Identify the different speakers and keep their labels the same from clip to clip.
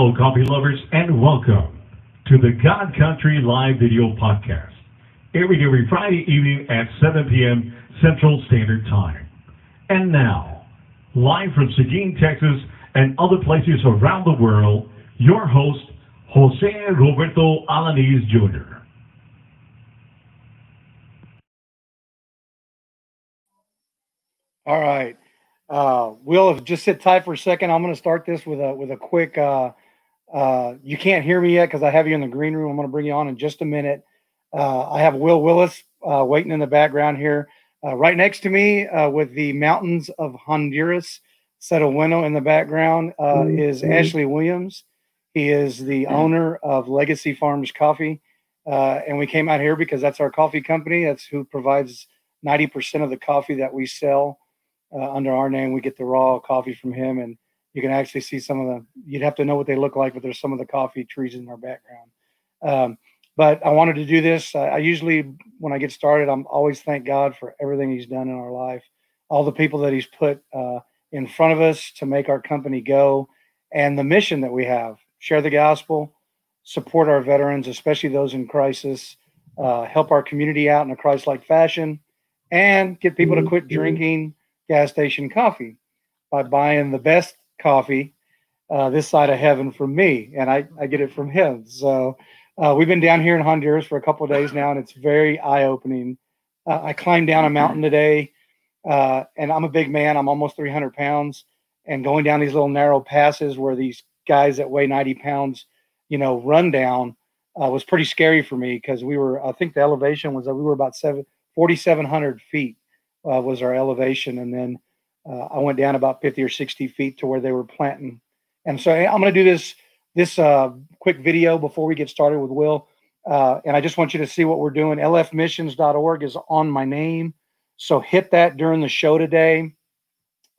Speaker 1: Hello, coffee lovers, and welcome to the God Country Live Video Podcast. Every every Friday evening at 7 p.m. Central Standard Time. And now, live from Seguin, Texas, and other places around the world, your host, Jose Roberto Alanis Jr.
Speaker 2: All right. Uh, Will, just sit tight for a second. I'm going to start this with a with a quick. Uh, uh, you can't hear me yet because I have you in the green room. I'm going to bring you on in just a minute. Uh, I have Will Willis uh, waiting in the background here, uh, right next to me, uh, with the mountains of Honduras. Setawino in the background uh,
Speaker 3: Mm-hmm.
Speaker 2: is Ashley Williams. He is the owner of Legacy Farms Coffee, uh, and we came out here because that's our coffee company. That's who provides 90% of the coffee that we sell uh, under our name. We get the raw coffee from him, and you can actually see some of the. You'd have to know what they look like, but there's some of the coffee trees in our background. Um, but I wanted to do this. I, I usually, when I get started, I'm always thank God for everything He's done in our life, all the people that He's put uh, in front of us to make our company go, and the mission that we have: share the gospel, support our veterans, especially those in crisis, uh, help our community out in a Christ-like fashion, and get people to quit drinking gas station coffee by buying the best coffee uh, this side of heaven from me, and I, I get it from him. So uh, we've been down here in Honduras for a couple days now, and it's very eye opening. Uh, I climbed down a mountain today, uh, and I'm a big man. I'm almost 300 pounds, and going down these little narrow passes where these guys that weigh 90 pounds, you know, run down uh, was pretty scary for me because we were. I think the elevation was that we were about seven 4,700 feet uh, was our elevation, and then uh, I went down about 50 or 60 feet to where they were planting. And so I'm going to do this this uh, quick video before we get started with Will. Uh, and I just want you to see what we're doing. LFmissions.org is on my name, so hit that during the show today.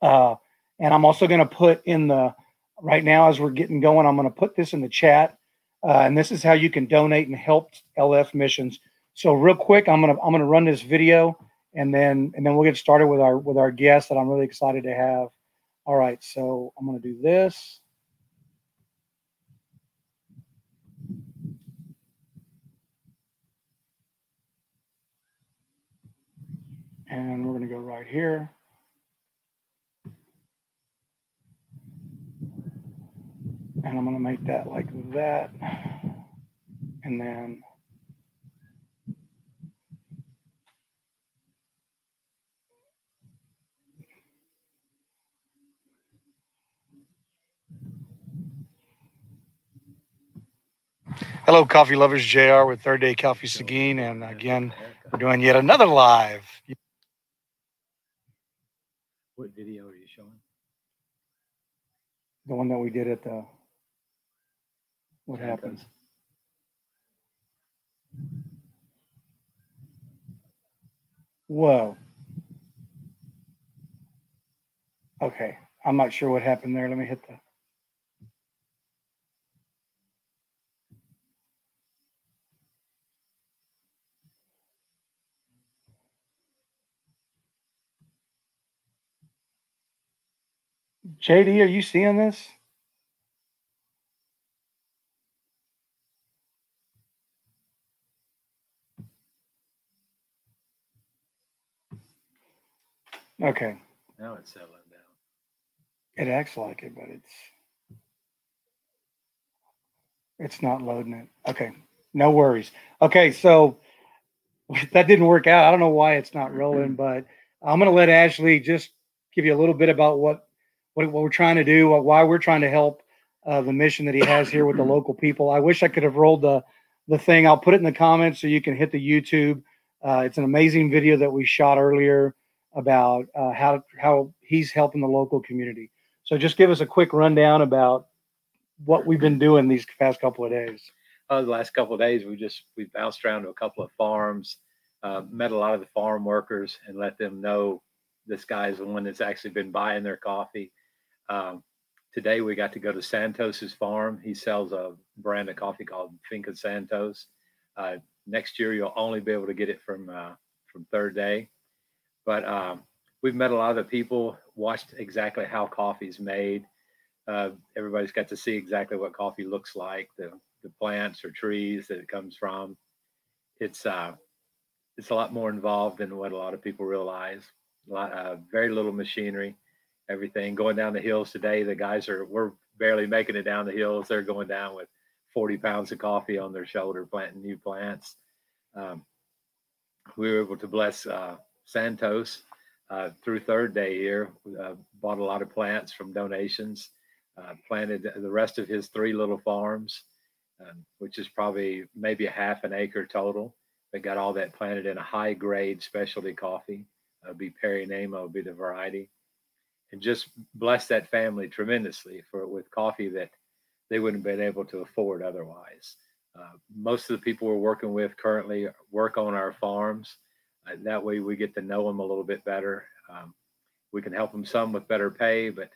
Speaker 2: Uh, and I'm also going to put in the right now as we're getting going. I'm going to put this in the chat, uh, and this is how you can donate and help LF Missions. So real quick, I'm gonna I'm gonna run this video and then and then we'll get started with our with our guest that I'm really excited to have. All right, so I'm gonna do this. And we're gonna go right here. And I'm gonna make that like that. And then Hello, coffee lovers. JR with Third Day Coffee Seguin. And again, we're doing yet another live.
Speaker 3: What video are you showing?
Speaker 2: The one that we did at the. What uh, happens? Whoa. Okay. I'm not sure what happened there. Let me hit the. JD, are you seeing this? Okay.
Speaker 3: Now it's settling down.
Speaker 2: It acts like it, but it's it's not loading it. Okay. No worries. Okay, so that didn't work out. I don't know why it's not rolling, but I'm gonna let Ashley just give you a little bit about what what, what we're trying to do, why we're trying to help uh, the mission that he has here with the local people. I wish I could have rolled the the thing. I'll put it in the comments so you can hit the YouTube. Uh, it's an amazing video that we shot earlier about uh, how how he's helping the local community. So just give us a quick rundown about what we've been doing these past couple of days.
Speaker 3: Uh, the last couple of days, we just we bounced around to a couple of farms, uh, met a lot of the farm workers, and let them know this guy's the one that's actually been buying their coffee. Um, today, we got to go to Santos's farm. He sells a brand of coffee called Finca Santos. Uh, next year, you'll only be able to get it from uh, from Third Day, but um, we've met a lot of the people, watched exactly how coffee is made. Uh, everybody's got to see exactly what coffee looks like, the the plants or trees that it comes from. It's uh, it's a lot more involved than what a lot of people realize. A lot, uh, very little machinery, everything going down the hills today. The guys are we're barely making it down the hills. They're going down with 40 pounds of coffee on their shoulder, planting new plants. Um, we were able to bless uh, Santos uh, through third day here. Uh, bought a lot of plants from donations. Uh, planted the rest of his three little farms, um, which is probably maybe a half an acre total. They got all that planted in a high grade specialty coffee. Uh, be Parainema, be the variety, and just bless that family tremendously for with coffee that they wouldn't have been able to afford otherwise. Uh, most of the people we're working with currently work on our farms. Uh, that way, we get to know them a little bit better. Um, we can help them some with better pay, but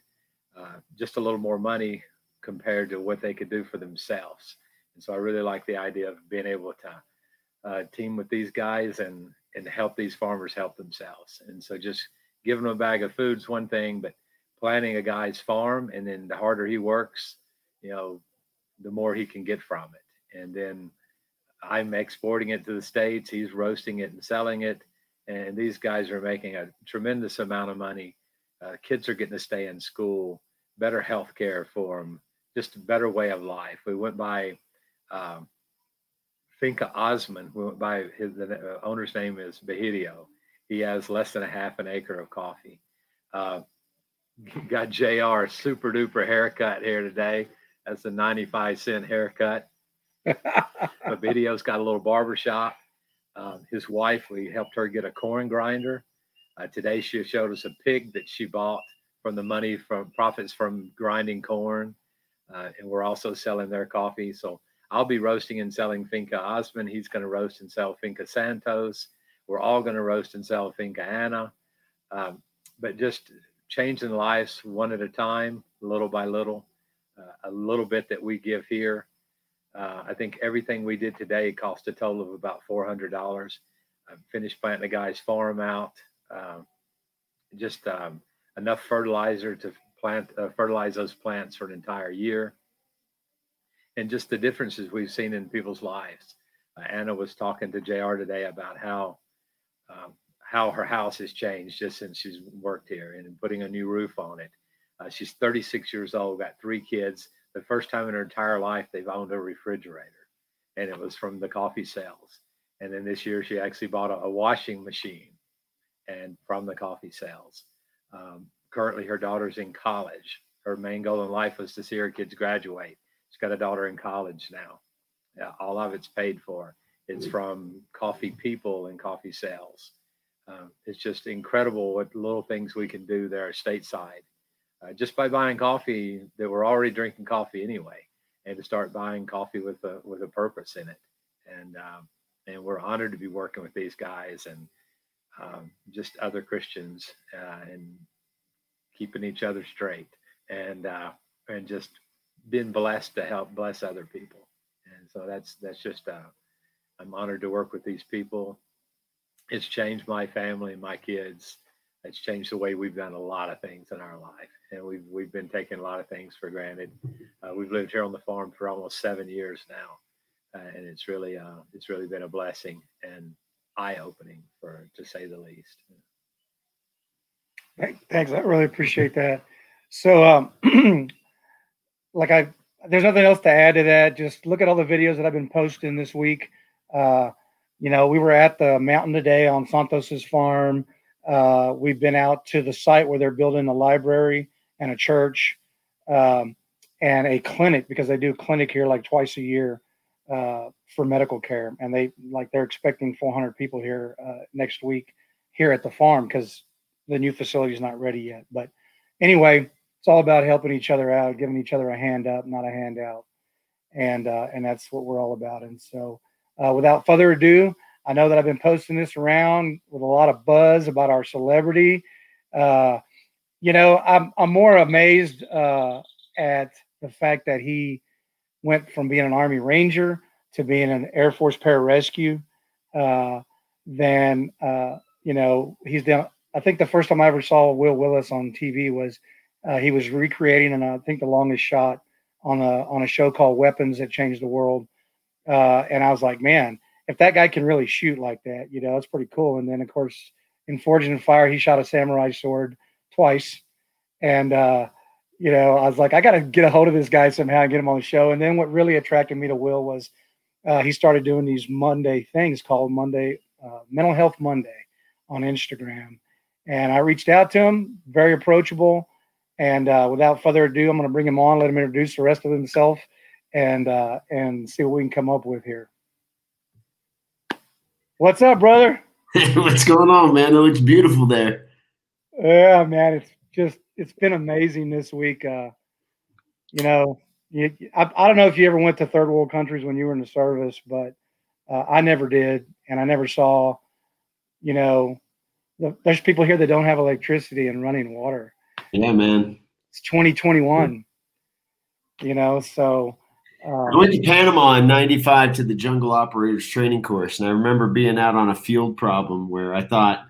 Speaker 3: uh, just a little more money compared to what they could do for themselves. And so, I really like the idea of being able to uh, team with these guys and and help these farmers help themselves. And so, just giving them a bag of food is one thing, but planting a guy's farm and then the harder he works, you know, the more he can get from it and then I'm exporting it to the states. He's roasting it and selling it, and these guys are making a tremendous amount of money. Uh, kids are getting to stay in school, better health care for them, just a better way of life. We went by um, Finca Osman. We went by his the owner's name is Bahidio. He has less than a half an acre of coffee. Uh, got JR super duper haircut here today. That's a 95 cent haircut but video's got a little barber shop. Um, his wife, we helped her get a corn grinder. Uh, today, she showed us a pig that she bought from the money from profits from grinding corn. Uh, and we're also selling their coffee. So I'll be roasting and selling Finca Osman. He's going to roast and sell Finca Santos. We're all going to roast and sell Finca Anna. Um, but just changing lives one at a time, little by little, uh, a little bit that we give here uh, I think everything we did today cost a total of about $400. I finished planting the guy's farm out. Uh, just um, enough fertilizer to plant uh, fertilize those plants for an entire year. And just the differences we've seen in people's lives. Uh, Anna was talking to JR today about how um, how her house has changed just since she's worked here and putting a new roof on it. Uh, she's 36 years old, got three kids the first time in her entire life they've owned a refrigerator, and it was from the coffee sales. And then this year she actually bought a, a washing machine, and from the coffee sales. Um, currently, her daughter's in college. Her main goal in life was to see her kids graduate. She's got a daughter in college now. Yeah, all of it's paid for. It's from coffee people and coffee sales. Um, it's just incredible what little things we can do there stateside uh, just by buying coffee that we're already drinking coffee anyway, and to start buying coffee with a with a purpose in it. And um, and we're honored to be working with these guys and um, just other Christians uh, and keeping each other straight and uh, and just being blessed to help bless other people. And so that's that's just uh, I'm honored to work with these people. It's changed my family and my kids it's changed the way we've done a lot of things in our life, and we've we've been taking a lot of things for granted. Uh, we've lived here on the farm for almost seven years now, uh, and it's really uh, it's really been a blessing and eye opening for to say the least.
Speaker 2: Thanks, I really appreciate that. So, um, like I, there's nothing else to add to that. Just look at all the videos that I've been posting this week. Uh, you know, we were at the mountain today on Santos's farm. Uh, we've been out to the site where they're building a library and a church um, and a clinic because they do clinic here like twice a year uh, for medical care. And they like they're expecting 400 people here uh, next week here at the farm because the new facility is not ready yet. But anyway, it's all about helping each other out, giving each other a hand up, not a handout, and uh, and that's what we're all about. And so, uh, without further ado, I know that I've been posting this around with a lot of buzz about our celebrity. Uh, you know, I'm I'm more amazed uh, at the fact that he went from being an Army Ranger to being an Air Force pararescue. Uh, then uh, you know he's done. I think the first time I ever saw Will Willis on TV was Uh, he was recreating, and I think the longest shot on a on a show called Weapons that changed the world. Uh, and I was like, man, if that guy can really shoot like that, you know, that's pretty cool. And then of course, in Forged in Fire, he shot a samurai sword twice, and uh, you know, I was like, I got to get a hold of this guy somehow and get him on the show. And then what really attracted me to Will was uh, he started doing these Monday things called Monday uh, Mental Health Monday on Instagram, and I reached out to him, very approachable. And uh, without further ado, I'm going to bring him on, let him introduce the rest of himself, and uh, and see what we can come up with here. What's up, brother?
Speaker 4: What's going on, man? It looks beautiful there.
Speaker 2: Yeah, man, it's just it's been amazing this week. Uh, you know, you, I, I don't know if you ever went to third world countries when you were in the service, but uh, I never did, and I never saw. You know, the, there's people here that don't have electricity and running water.
Speaker 4: Yeah, man.
Speaker 2: It's 2021. You know, so.
Speaker 4: Uh, I went to Panama in '95 to the jungle operators training course, and I remember being out on a field problem where I thought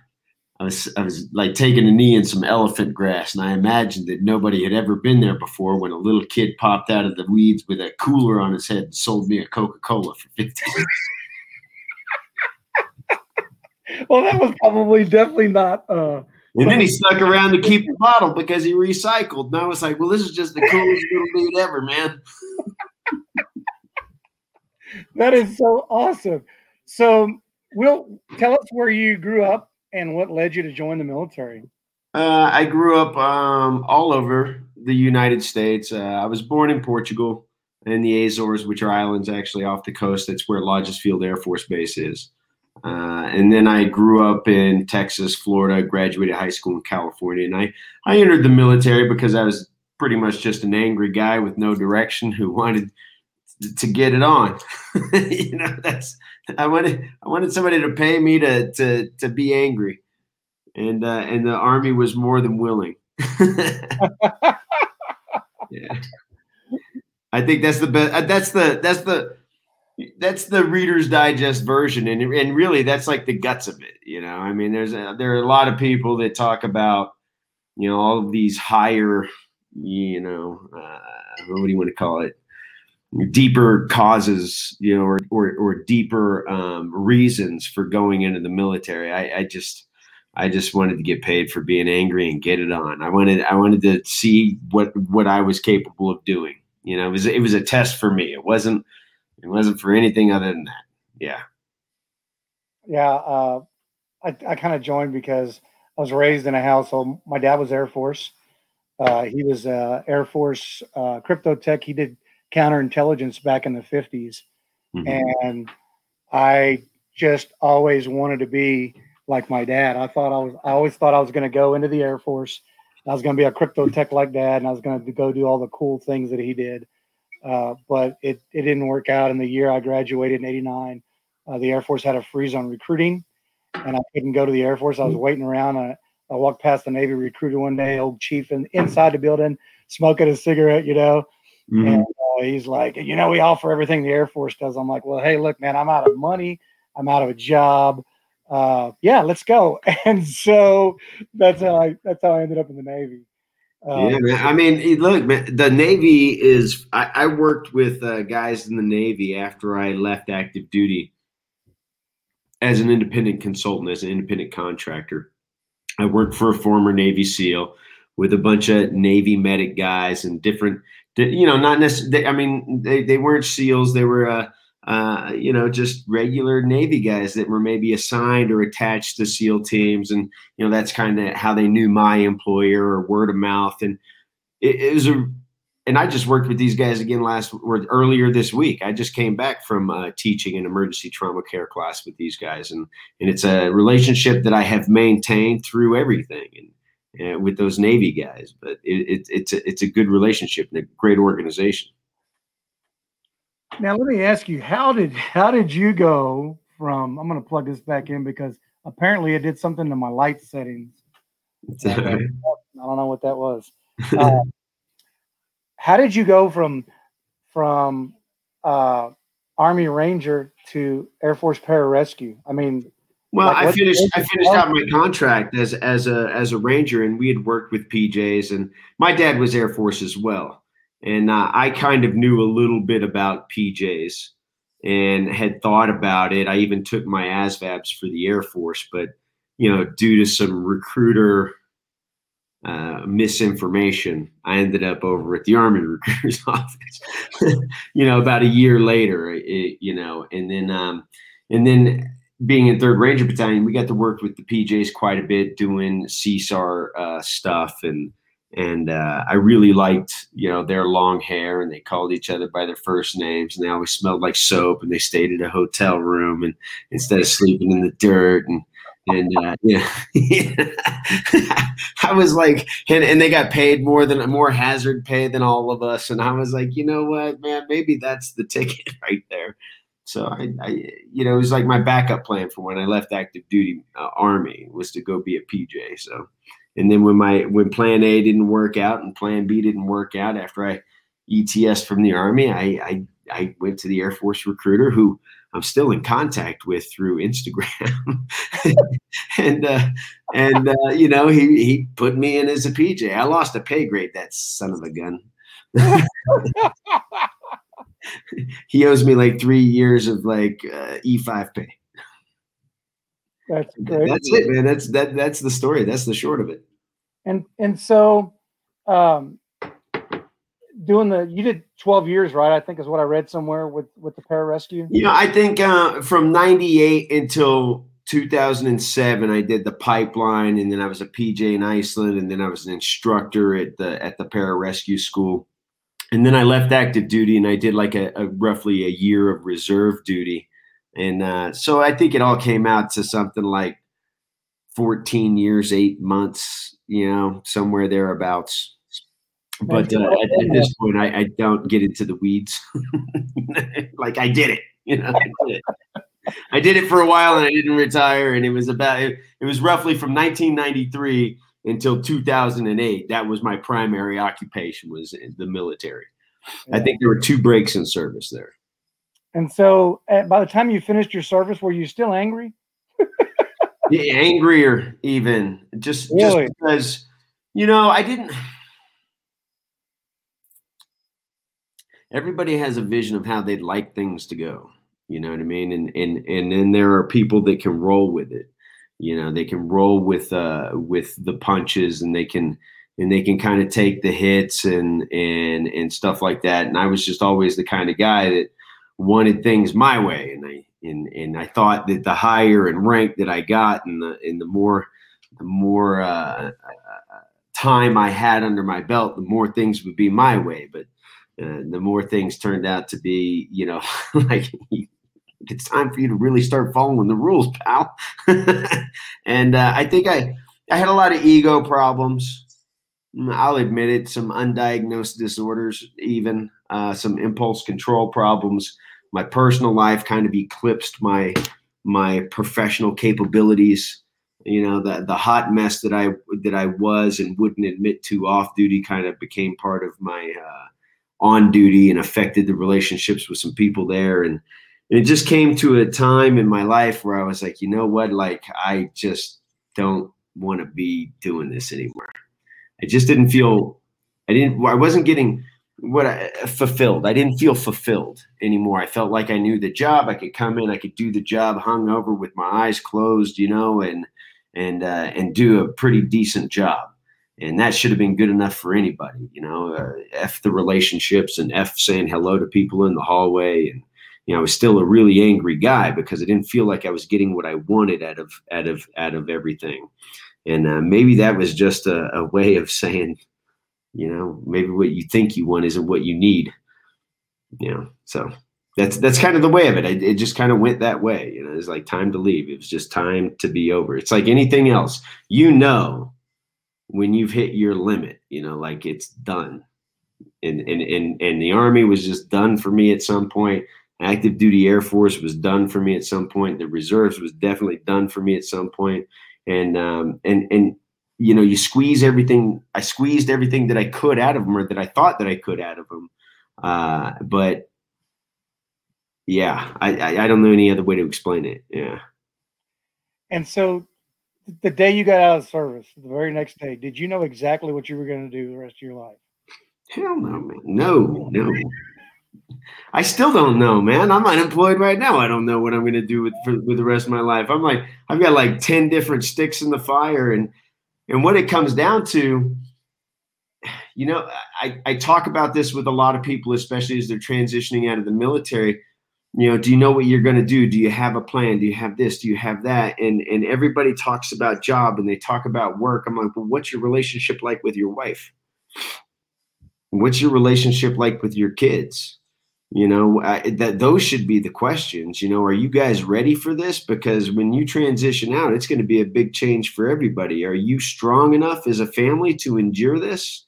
Speaker 4: I was I was like taking a knee in some elephant grass, and I imagined that nobody had ever been there before. When a little kid popped out of the weeds with a cooler on his head and sold me a Coca Cola for fifty
Speaker 2: well, that was probably definitely not. Uh,
Speaker 4: and then he stuck around to keep the bottle because he recycled. And I was like, "Well, this is just the coolest little dude ever, man."
Speaker 2: That is so awesome. So, Will, tell us where you grew up and what led you to join the military?
Speaker 4: Uh, I grew up um, all over the United States. Uh, I was born in Portugal in the Azores, which are islands actually off the coast. That's where Lajes Field Air Force Base is. Uh, and then I grew up in Texas, Florida, graduated high school in California. And I, I entered the military because I was pretty much just an angry guy with no direction who wanted to get it on. you know, that's I wanted I wanted somebody to pay me to to to be angry, and uh, and the army was more than willing. yeah, I think that's the best. Uh, that's the that's the that's the Reader's Digest version, and and really that's like the guts of it. You know, I mean, there's a, there are a lot of people that talk about you know all of these higher, you know, uh, what do you want to call it? deeper causes, you know, or or, or deeper um, reasons for going into the military. I, I just I just wanted to get paid for being angry and get it on. I wanted I wanted to see what what I was capable of doing. You know, it was it was a test for me. It wasn't it wasn't for anything other than that. Yeah.
Speaker 2: Yeah, uh, I I kind of joined because I was raised in a household. My dad was Air Force. Uh, he was uh, Air Force uh, crypto tech. He did counterintelligence back in the 50s. Mm-hmm. And I just always wanted to be like my dad. I thought I was, I always thought I was going to go into the Air Force. I was going to be a crypto tech like dad, and I was going to go do all the cool things that he did. Uh, but it, it didn't work out. In the year I graduated in '89, uh, the Air Force had a freeze on recruiting, and I couldn't go to the Air Force. I was mm-hmm. waiting around. I, I walked past the Navy recruiter one day, old chief, and inside the building, smoking a cigarette, you know. Mm-hmm. And uh, he's like, you know, we offer everything the Air Force does. I'm like, well, hey, look, man, I'm out of money. I'm out of a job. Uh, yeah, let's go. And so that's how I that's how I ended up in the Navy.
Speaker 4: Um, yeah, man. I mean, look, man, the Navy is. I, I worked with uh, guys in the Navy after I left active duty as an independent consultant, as an independent contractor. I worked for a former Navy SEAL with a bunch of Navy medic guys and different you know, not necessarily. I mean, they, they weren't SEALs. They were, uh, uh, you know, just regular Navy guys that were maybe assigned or attached to SEAL teams, and you know, that's kind of how they knew my employer or word of mouth. And it, it, was a, and I just worked with these guys again last or earlier this week. I just came back from uh, teaching an emergency trauma care class with these guys, and and it's a relationship that I have maintained through everything. And uh, with those Navy guys. But it, it, it's a, it's a good relationship and a great organization.
Speaker 2: Now let me ask you, how did how did you go from? I'm going to plug this back in because apparently it did something to my light settings. I don't know what that was. Uh, how did you go from from uh, Army Ranger to Air Force Pararescue? I mean,
Speaker 4: Well,
Speaker 2: Like,
Speaker 4: I finished. I finished out my contract as as a as a ranger, and we had worked with PJs, and my dad was Air Force as well, and uh, I kind of knew a little bit about PJs and had thought about it. I even took my ASVABs for the Air Force, but you know, due to some recruiter uh, misinformation, I ended up over at the Army recruiter's office. you know, about a year later, it, you know, and then um, and then being in Third Ranger Battalion, we got to work with the PJs quite a bit, doing CSAR uh, stuff, and and uh, I really liked you know their long hair, and they called each other by their first names, and they always smelled like soap, and they stayed in a hotel room, and instead of sleeping in the dirt, and and uh, yeah, I was like, and, and they got paid more than more hazard pay than all of us, and I was like, you know what, man, maybe that's the ticket right there. So I, I, you know, it was like my backup plan for when I left active duty uh, army was to go be a PJ. So, and then when my when Plan A didn't work out and Plan B didn't work out after I ETS from the army, I I, I went to the Air Force recruiter who I'm still in contact with through Instagram, and uh, and uh, you know he he put me in as a PJ. I lost a pay grade. That son of a gun. he owes me like three years of like uh, E5 pay.
Speaker 2: That's great.
Speaker 4: That's it, man. That's that. That's the story. That's the short of it.
Speaker 2: And and so, um, doing the you did twelve years, right? I think is what I read somewhere with with the pararescue.
Speaker 4: You know, I think uh, from '98 until 2007, I did the pipeline, and then I was a PJ in Iceland, and then I was an instructor at the at the pararescue school, and then I left active duty, and I did like a, a roughly a year of reserve duty, and uh, so I think it all came out to something like 14 years, eight months, you know, somewhere thereabouts. But uh, at, at this point, I, I don't get into the weeds. like I did it, you know. I did it. I did it for a while and I didn't retire. And it was about it, it was roughly from 1993 until 2008. That was my primary occupation was in the military. I think there were two breaks in service there.
Speaker 2: And so, uh, by the time you finished your service, were you still angry?
Speaker 4: Yeah, angrier even just
Speaker 2: Really?
Speaker 4: just because you know I didn't. Everybody has a vision of how they'd like things to go. You know what I mean? And and and then there are people that can roll with it. You know, they can roll with uh with the punches and they can and they can kind of take the hits and and and stuff like that. And I was just always the kind of guy that wanted things my way and I and and I thought that the higher in rank that I got and the and the more the more uh, uh, time I had under my belt, the more things would be my way. But uh, the more things turned out to be, you know, like it's time for you to really start following the rules, pal. and uh, I think I I had a lot of ego problems. Mm, I'll admit it, some undiagnosed disorders, even uh, some impulse control problems. My personal life kind of eclipsed my my professional capabilities. You know, the the hot mess that I that I was and wouldn't admit to off duty kind of became part of my uh, on duty and affected the relationships with some people there. And, and it just came to a time in my life where I was like, you know what, like I just don't want to be doing this anymore. I just didn't feel I didn't I wasn't getting what I fulfilled. I didn't feel fulfilled anymore. I felt like I knew the job. I could come in, I could do the job hung over with my eyes closed, you know, and and uh, and do a pretty decent job. And that should have been good enough for anybody, you know. Uh, f the relationships and f saying hello to people in the hallway, and you know, I was still a really angry guy because I didn't feel like I was getting what I wanted out of out of out of everything. And uh, maybe that was just a, a way of saying, you know maybe what you think you want isn't what you need. You know so that's that's kind of the way of it. It, it just kind of went that way. You know it's like time to leave. It was just time to be over. It's like anything else. You know when you've hit your limit you know like it's done and and and, and the army was just done for me at some point active duty air force was done for me at some point the reserves was definitely done for me at some point and um and and you know, you squeeze everything. I squeezed everything that I could out of them, or that I thought that I could out of them. Uh, but yeah, I, I, I don't know any other way to explain it. Yeah.
Speaker 2: And so the day you got out of service, the very next day, did you know exactly what you were going to do the rest of your life?
Speaker 4: Hell no, man. No, no. I still don't know, man. I'm unemployed right now. I don't know what I'm going to do with for, with the rest of my life. I'm like, I've got like ten different sticks in the fire, and and what it comes down to, you know, I I talk about this with a lot of people, especially as they're transitioning out of the military. You know, do you know what you're going to do? Do you have a plan? Do you have this? Do you have that? And and everybody talks about job and they talk about work. I'm like, well, what's your relationship like with your wife? What's your relationship like with your kids? You know, I, that those should be the questions. You know, are you guys ready for this? Because when you transition out, it's going to be a big change for everybody. Are you strong enough as a family to endure this?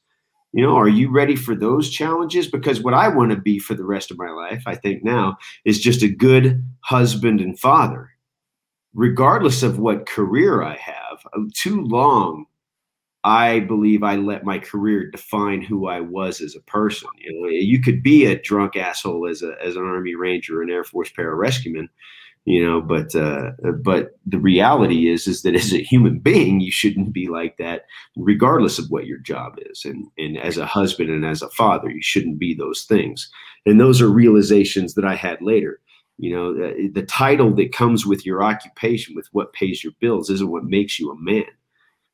Speaker 4: You know, are you ready for those challenges? Because what I want to be for the rest of my life, I think now, is just a good husband and father, regardless of what career I have. Uh, too long I believe I let my career define who I was as a person. You know, you could be a drunk asshole as a as an Army Ranger, an Air Force pararescueman, you know, but uh, but the reality is is that as a human being, you shouldn't be like that, regardless of what your job is. And and as a husband and as a father, you shouldn't be those things. And those are realizations that I had later. You know, the, the title that comes with your occupation, with what pays your bills, isn't what makes you a man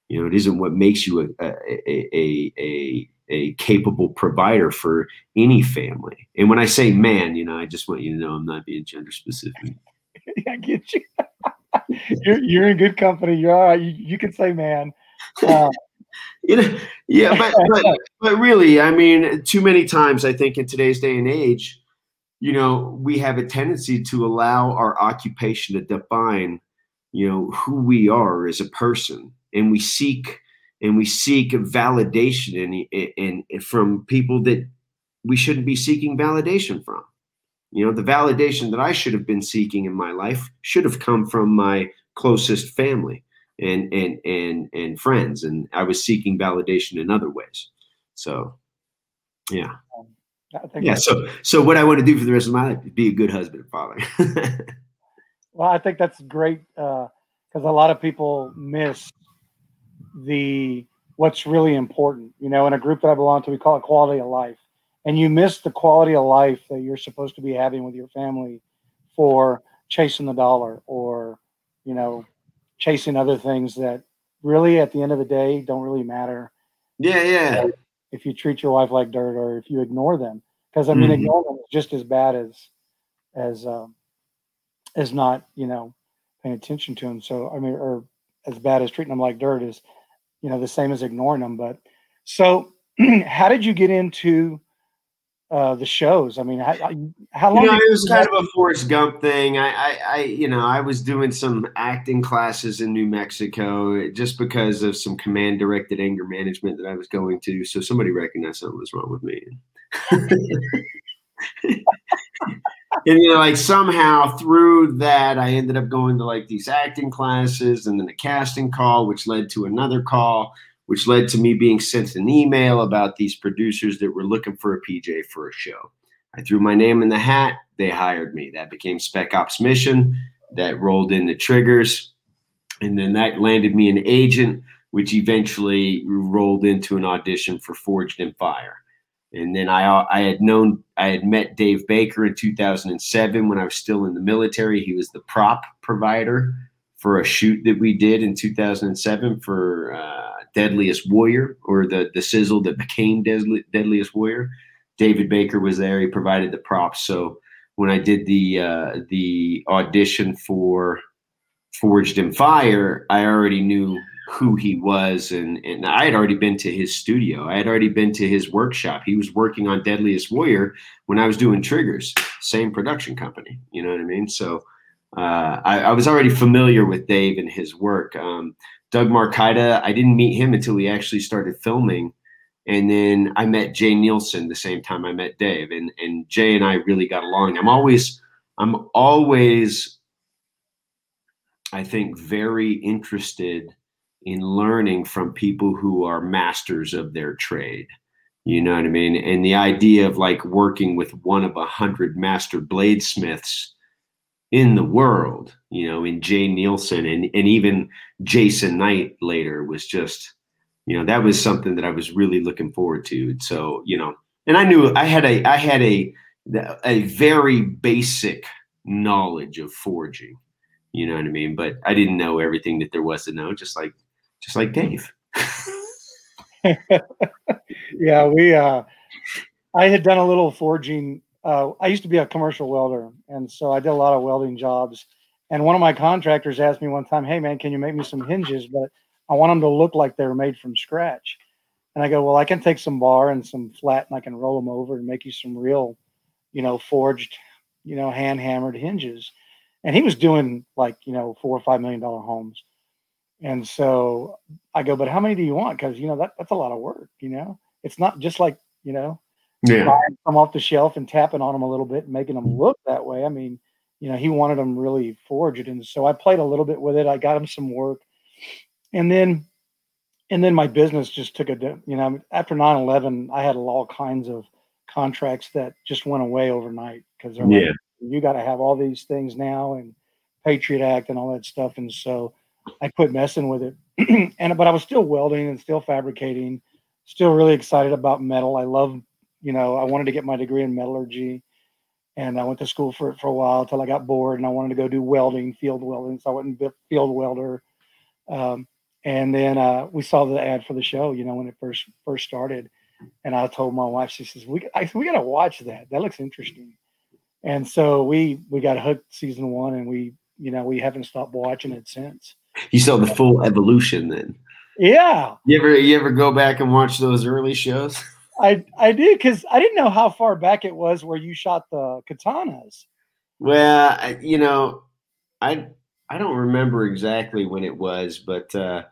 Speaker 4: you know, it isn't what makes you a, a, a, a, a capable provider for any family. And when I say man, you know, I just want you to know I'm not being gender specific.
Speaker 2: I get you. you're, you're in good company. You're all right. You, you can say man. Uh,
Speaker 4: you know, yeah, but, but but really, I mean, too many times I think in today's day and age, you know, we have a tendency to allow our occupation to define, you know, who we are as a person and we seek and we seek validation and, and, from people that we shouldn't be seeking validation from. You know, the validation that I should have been seeking in my life should have come from my closest family and and and and friends, and I was seeking validation in other ways. So, yeah, yeah. So, so what I want to do for the rest of my life is be a good husband and father.
Speaker 2: well, I think that's great because uh, a lot of people miss the what's really important. You know, in a group that I belong to, we call it quality of life. And you miss the quality of life that you're supposed to be having with your family for chasing the dollar or, you know, chasing other things that really at the end of the day don't really matter.
Speaker 4: Yeah, yeah.
Speaker 2: If you treat your wife like dirt or if you ignore them. Because I mean mm-hmm. ignoring them is just as bad as as um as not, you know, paying attention to them. So I mean or as bad as treating them like dirt is you know the same as ignoring them but so how did you get into uh, the shows. I mean, how, how long?
Speaker 4: You know, it was kind of a Forrest Gump thing. I, I, I, you know, I was doing some acting classes in New Mexico just because of some command directed anger management that I was going to. So somebody recognized something was wrong with me. and you know, like somehow through that, I ended up going to like these acting classes and then a casting call, which led to another call, which led to me being sent an email about these producers that were looking for a PJ for a show. I threw my name in the hat. They hired me. That became Spec Ops Mission. That rolled into Triggers. And then that landed me an agent, which eventually rolled into an audition for Forged in Fire. And then I I had known I had met Dave Baker in 2007 when I was still in the military. He was the prop provider for a shoot that we did in 2007 for uh, Deadliest Warrior or the the sizzle that became Deadliest Warrior. David Baker was there. He provided the props. So when I did the uh, the audition for Forged in Fire, I already knew who he was and and I had already been to his studio. I had already been to his workshop. He was working on Deadliest Warrior when I was doing Triggers, same production company. You know what I mean? So uh, I, I, was already familiar with Dave and his work. Um, Doug Marcaida, I didn't meet him until he actually started filming. And then I met Jay Neilson the same time I met Dave. And and Jay and I really got along. I'm always I'm always I think very interested in learning from people who are masters of their trade. You know what I mean? And the idea of like working with one of a hundred master bladesmiths in the world, you know, in Jay Neilson and, and even Jason Knight later was just, you know, that was something that I was really looking forward to. So, you know, and I knew I had a, I had a, a very basic knowledge of forging, you know what I mean? But I didn't know everything that there was to know, just like, just like Dave.
Speaker 2: yeah, we, uh, I had done a little forging uh, I used to be a commercial welder, and so I did a lot of welding jobs. And one of my contractors asked me one time, "Hey man, can you make me some hinges? But I want them to look like they were made from scratch." And I go, "Well, I can take some bar and some flat, and I can roll them over and make you some real, you know, forged, you know, hand hammered hinges." And he was doing like you know four or five million dollar homes. And so I go, "But how many do you want? Because you know that that's a lot of work. You know, it's not just like you know."
Speaker 4: Yeah.
Speaker 2: buying them off the shelf and tapping on them a little bit and making them look that way. I mean, you know, he wanted them really forged. And so I played a little bit with it. I got him some work. And then, and then my business just took a, you know, after 9 11, I had all kinds of contracts that just went away overnight because
Speaker 4: Yeah.
Speaker 2: like, you got to have all these things now and Patriot Act and all that stuff. And so I quit messing with it. and, but I was still welding and still fabricating, still really excited about metal. I love you know, I wanted to get my degree in metallurgy and I went to school for it for a while until I got bored and I wanted to go do welding, field welding. So I went and built field welder. Um, and then uh, we saw the ad for the show, you know, when it first first started. And I told my wife, she says, "We, I said, we got to watch that. That looks interesting." And so we we got hooked season one, and we, you know, we haven't stopped watching it since.
Speaker 4: You saw the full evolution then.
Speaker 2: Yeah,
Speaker 4: You ever you ever go back and watch those early shows?
Speaker 2: I I did because I didn't know how far back it was where you shot the katanas.
Speaker 4: Well, I, you know, I I don't remember exactly when it was, but uh,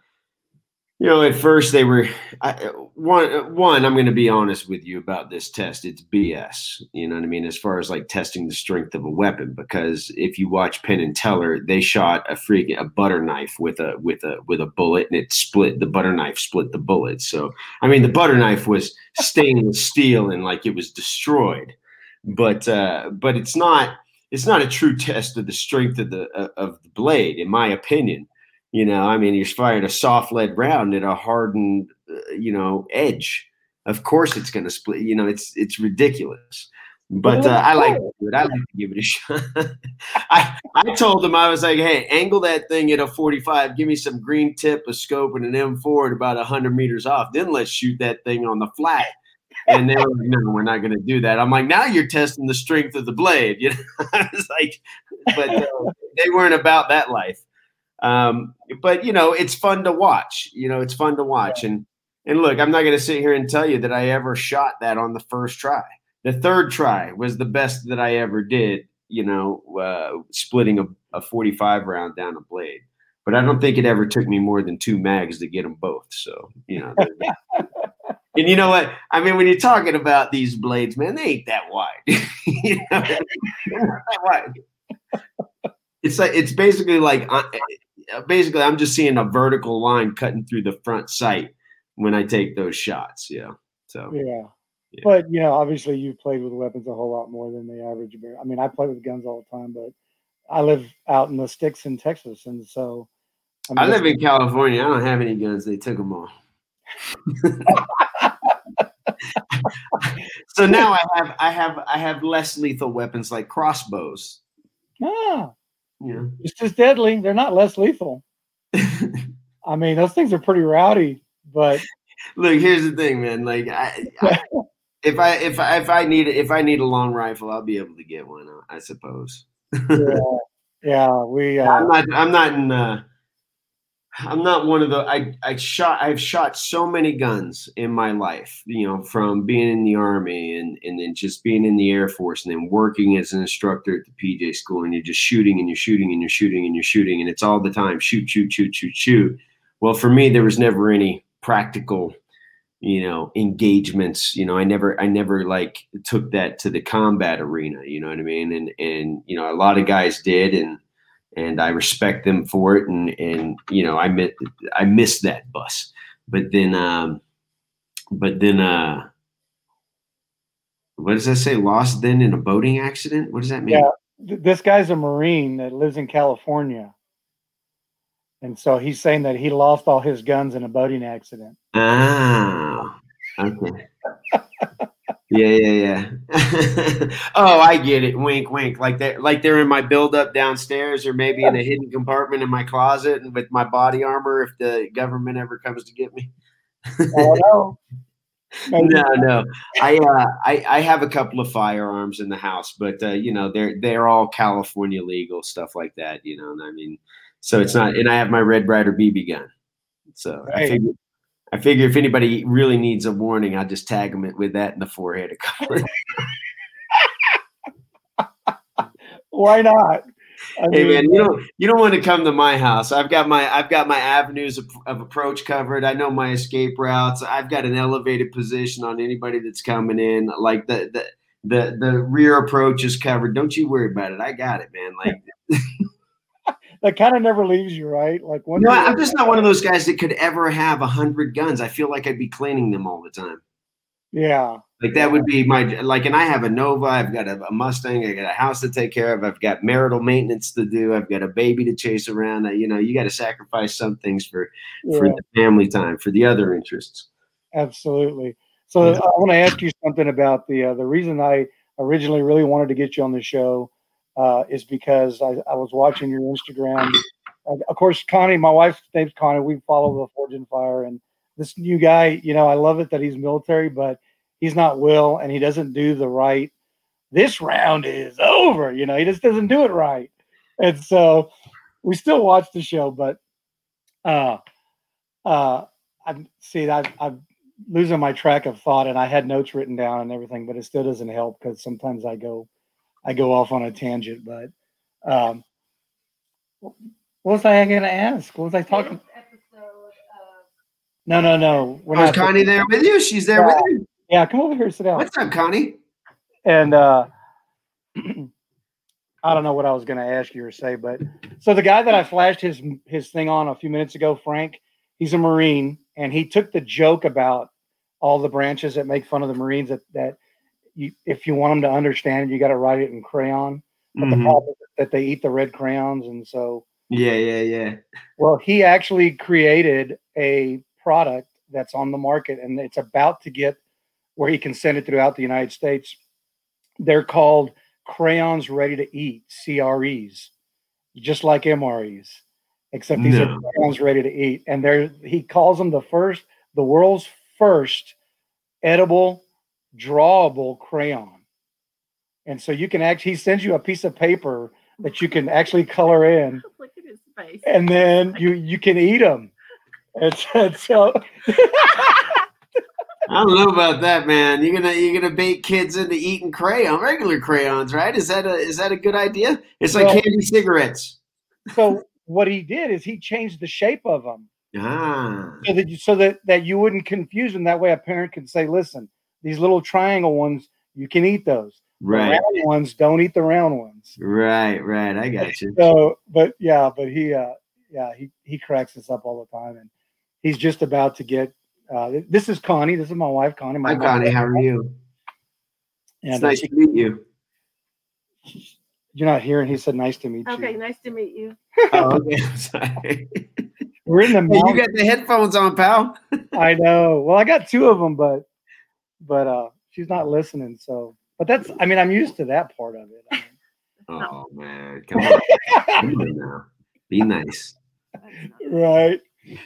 Speaker 4: you know, at first they were I, one. One, I'm going to be honest with you about this test. It's BS. You know what I mean? As far as like testing the strength of a weapon, because if you watch Penn and Teller, they shot a freaking a butter knife with a with a with a bullet, and it split the butter knife split the bullet. So I mean, the butter knife was stainless steel and like it was destroyed, but uh, but it's not it's not a true test of the strength of the of the blade, in my opinion. You know, I mean, you're firing a soft lead round at a hardened, uh, you know, edge. Of course, it's going to split. You know, it's it's ridiculous. But uh, I like to do it. I like to give it a shot. I I told them I was like, hey, angle that thing at a 45. Give me some green tip, a scope, and an M4 at about 100 meters off. Then let's shoot that thing on the flat. And they were like, no, we're not going to do that. I'm like, now you're testing the strength of the blade. You know, I was like, but uh, they weren't about that life. Um, but you know, it's fun to watch. You know, it's fun to watch. And and look, I'm not going to sit here and tell you that I ever shot that on the first try. The third try was the best that I ever did. You know, uh, splitting a, a 45 round down a blade. But I don't think it ever took me more than two mags to get them both. So you know. And you know what? I mean, when you're talking about these blades, man, they ain't that wide. you know, that wide. It's like it's basically like uh, basically I'm just seeing a vertical line cutting through the front sight when I take those shots. Yeah. So
Speaker 2: Yeah.
Speaker 4: Yeah.
Speaker 2: But you know, obviously you've played with weapons a whole lot more than the average bear. I mean, I play with guns all the time, but I live out in the sticks in Texas, and so mean,
Speaker 4: I live in California. I don't have any guns. They took them all. so now I have I have I have less lethal weapons like crossbows.
Speaker 2: ah,
Speaker 4: You know.
Speaker 2: it's just deadly. They're not less lethal. I mean, those things are pretty rowdy, but
Speaker 4: Look, here's the thing, man. Like, I, I, if I if I if I need if I need a long rifle, I'll be able to get one. I suppose.
Speaker 2: yeah, yeah we.
Speaker 4: I'm
Speaker 2: Uh,
Speaker 4: not. I'm not in. Uh, I'm not one of the. I I shot. I've shot so many guns in my life. You know, from being in the army and and then just being in the air force and then working as an instructor at the PJ school and you're just shooting and you're shooting and you're shooting and you're shooting and it's all the time shoot shoot shoot shoot shoot. Well, for me, there was never any practical you know engagements you know i never i never like took that to the combat arena you know what i mean and and you know a lot of guys did and and i respect them for it and and you know i mit, i missed that bus but then um but then uh what does that say lost then in a boating accident what does that mean
Speaker 2: Yeah. this guy's a Marine that lives in California. And so he's saying that he lost all his guns in a boating accident.
Speaker 4: Ah, okay. Yeah, yeah, yeah. oh, I get it. Wink, wink. Like they like they're in my build-up downstairs, or maybe in a hidden compartment in my closet, and with my body armor if the government ever comes to get me.
Speaker 2: No.
Speaker 4: No. I, uh, I I have a couple of firearms in the house, but uh, you know they're they're all California legal stuff like that. You know, and I mean, so it's not. And I have my Red Ryder BB gun. So I
Speaker 2: Right.
Speaker 4: I figure if anybody really needs a warning, I'll just tag them with that in the forehead. a couple
Speaker 2: Why not? I
Speaker 4: hey man, you don't you don't want to come to my house. I've got my I've got my avenues of, of approach covered. I know my escape routes. I've got an elevated position on anybody that's coming in. Like the the the, the rear approach is covered. Don't you worry about it. I got it, man. Like
Speaker 2: that kind of never leaves you, right? Like one.
Speaker 4: no, I'm just not one of those guys that could ever have a hundred guns. I feel like I'd be cleaning them all the time.
Speaker 2: Yeah.
Speaker 4: Like that would be my like, and I have a Nova. I've got a, a Mustang. I got a house to take care of. I've got marital maintenance to do. I've got a baby to chase around. I, you know, you got to sacrifice some things for for the family time, for the other interests.
Speaker 2: Absolutely. So
Speaker 4: Yeah.
Speaker 2: I want to ask you something about the uh, the reason I originally really wanted to get you on the show uh, is because I, I was watching your Instagram. Of course, Connie, my wife's name's Connie. We follow the Forged in Fire, and this new guy, you know, I love it that he's military, but he's not Will, and he doesn't do the right. This round is over. You know, he just doesn't do it right, and so we still watch the show, but uh, uh, I see. that I'm losing my track of thought, and I had notes written down and everything, but it still doesn't help because sometimes I go, I go off on a tangent. But um, what was I going to ask? What was I talking? No, no, no. We're
Speaker 4: Oh, is
Speaker 2: not.
Speaker 4: Connie there with you? She's there with you.
Speaker 2: Yeah, come over here, sit down.
Speaker 4: What's up, Connie?
Speaker 2: and uh I don't know what I was going to ask you or say, but so the guy that I flashed his his thing on a few minutes ago, Frank, he's a Marine, and he took the joke about all the branches that make fun of the Marines that that you if you want them to understand it, you got to write it in crayon. But the
Speaker 4: Mhm.
Speaker 2: problem is that they eat the red crayons, and so
Speaker 4: Yeah, yeah, yeah.
Speaker 2: well, he actually created a product that's on the market and it's about to get where he can send it throughout the United States. They're called crayons ready to eat, CREs, just like MREs, except these
Speaker 4: No.
Speaker 2: are crayons ready to eat. And they're he calls them the first, the world's first edible, drawable crayon. And so you can actually he sends you a piece of paper that you can actually color in
Speaker 5: Look at his face.
Speaker 2: and then you you can eat them. And so, and so
Speaker 4: I don't know about that, man. You're gonna you're gonna bait kids into eating crayon, regular crayons, right? Is that a is that a good idea? It's like
Speaker 2: Well-
Speaker 4: candy cigarettes.
Speaker 2: so what he did is he changed the shape of them
Speaker 4: Ah,
Speaker 2: so that you, so that that you wouldn't confuse them. That way, a parent can say, "Listen, these little triangle ones, you can eat those. The
Speaker 4: right,
Speaker 2: round ones, don't eat the round ones."
Speaker 4: right, right. I got you.
Speaker 2: So, but yeah, but he, uh, yeah, he he cracks us up all the time, and he's just about to get. Uh, this is Connie. This is my wife, Connie. My
Speaker 4: Hi, Connie. How are you?
Speaker 2: And
Speaker 4: It's
Speaker 2: uh,
Speaker 4: nice to meet you.
Speaker 2: you're not here, and he said, "Nice to meet
Speaker 5: Okay,
Speaker 2: you." Okay.
Speaker 5: Nice to meet you.
Speaker 4: Oh, okay. I'm sorry.
Speaker 2: We're in the
Speaker 4: Hey, you got the headphones on, pal.
Speaker 2: I know. Well, I got two of them, but but uh she's not listening. So, but that's. I mean, I'm used to that part of it. I mean,
Speaker 4: Oh man, come on, come on now. Be nice.
Speaker 2: right.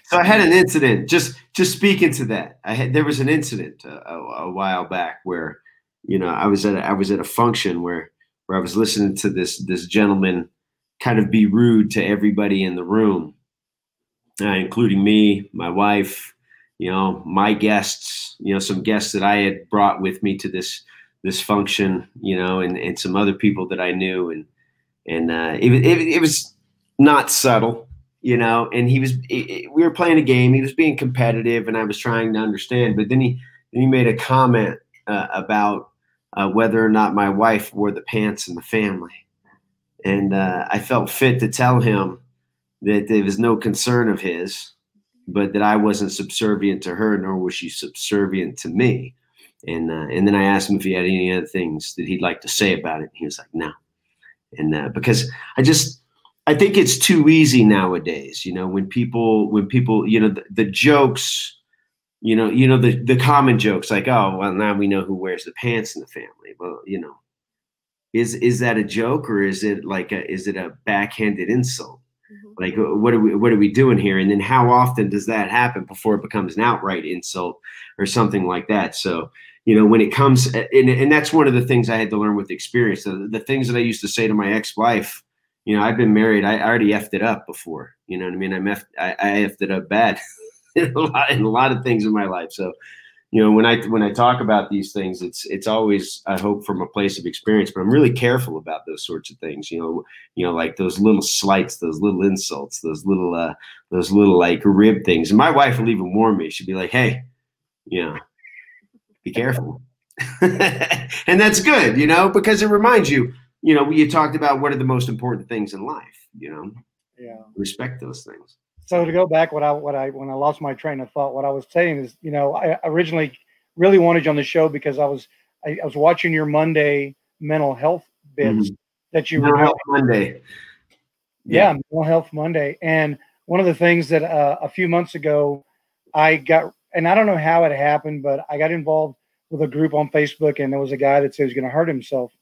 Speaker 4: So I had an incident. Just just speaking to that, I had there was an incident uh, a, a while back where, you know, I was at a, I was at a function where where I was listening to this this gentleman kind of be rude to everybody in the room, uh, including me, my wife, you know, my guests, you know, some guests that I had brought with me to this this function, you know, and and some other people that I knew, and and uh, it, it it was not subtle you know and he was it- we were playing a game. He was being competitive and i was trying to understand but then he then he made a comment uh, about uh, whether or not my wife wore the pants in the family. And uh, i felt fit to tell him that there was no concern of his but that i wasn't subservient to her nor was she subservient to me and uh, and then i asked him if he had any other things that he'd like to say about it he was like no and uh, because I just I think it's too easy nowadays. You know, when people when people you know the, the jokes. You know, you know the the common jokes like, "Oh, well, now we know who wears the pants in the family." Well, you know, is is that a joke or is it like a is it a backhanded insult? Mm-hmm. Like, what are we what are we doing here? And then how often does that happen before it becomes an outright insult or something like that? So, you know, when it comes, and, and that's one of the things I had to learn with experience. The, the things that I used to say to my ex-wife you know, I've been married. I already effed it up before. You know what I mean? I'm effed, I, I effed it up bad in, a lot, in a lot of things in my life. So, you know, when I when I talk about these things, it's it's always I hope from a place of experience, but I'm really careful about those sorts of things. You know, you know, like those little slights, those little insults, those little uh those little like rib things. And my wife will even warn me. She'd be like, "Hey, you know, be careful." and that's good, you know, because it reminds you you know, you talked about what are the most important things in life, you know.
Speaker 2: Yeah.
Speaker 4: Respect those things.
Speaker 2: So to go back, what I what I when I lost my train of thought, what I was saying is, you know, I originally really wanted you on the show because I was I, I was watching your Monday mental health bits mm-hmm. that you
Speaker 4: mental were health Monday.
Speaker 2: Yeah. yeah, mental health Monday, and one of the things that uh, a few months ago I got, and I don't know how it happened, but I got involved with a group on Facebook, and there was a guy that said he was going to hurt himself,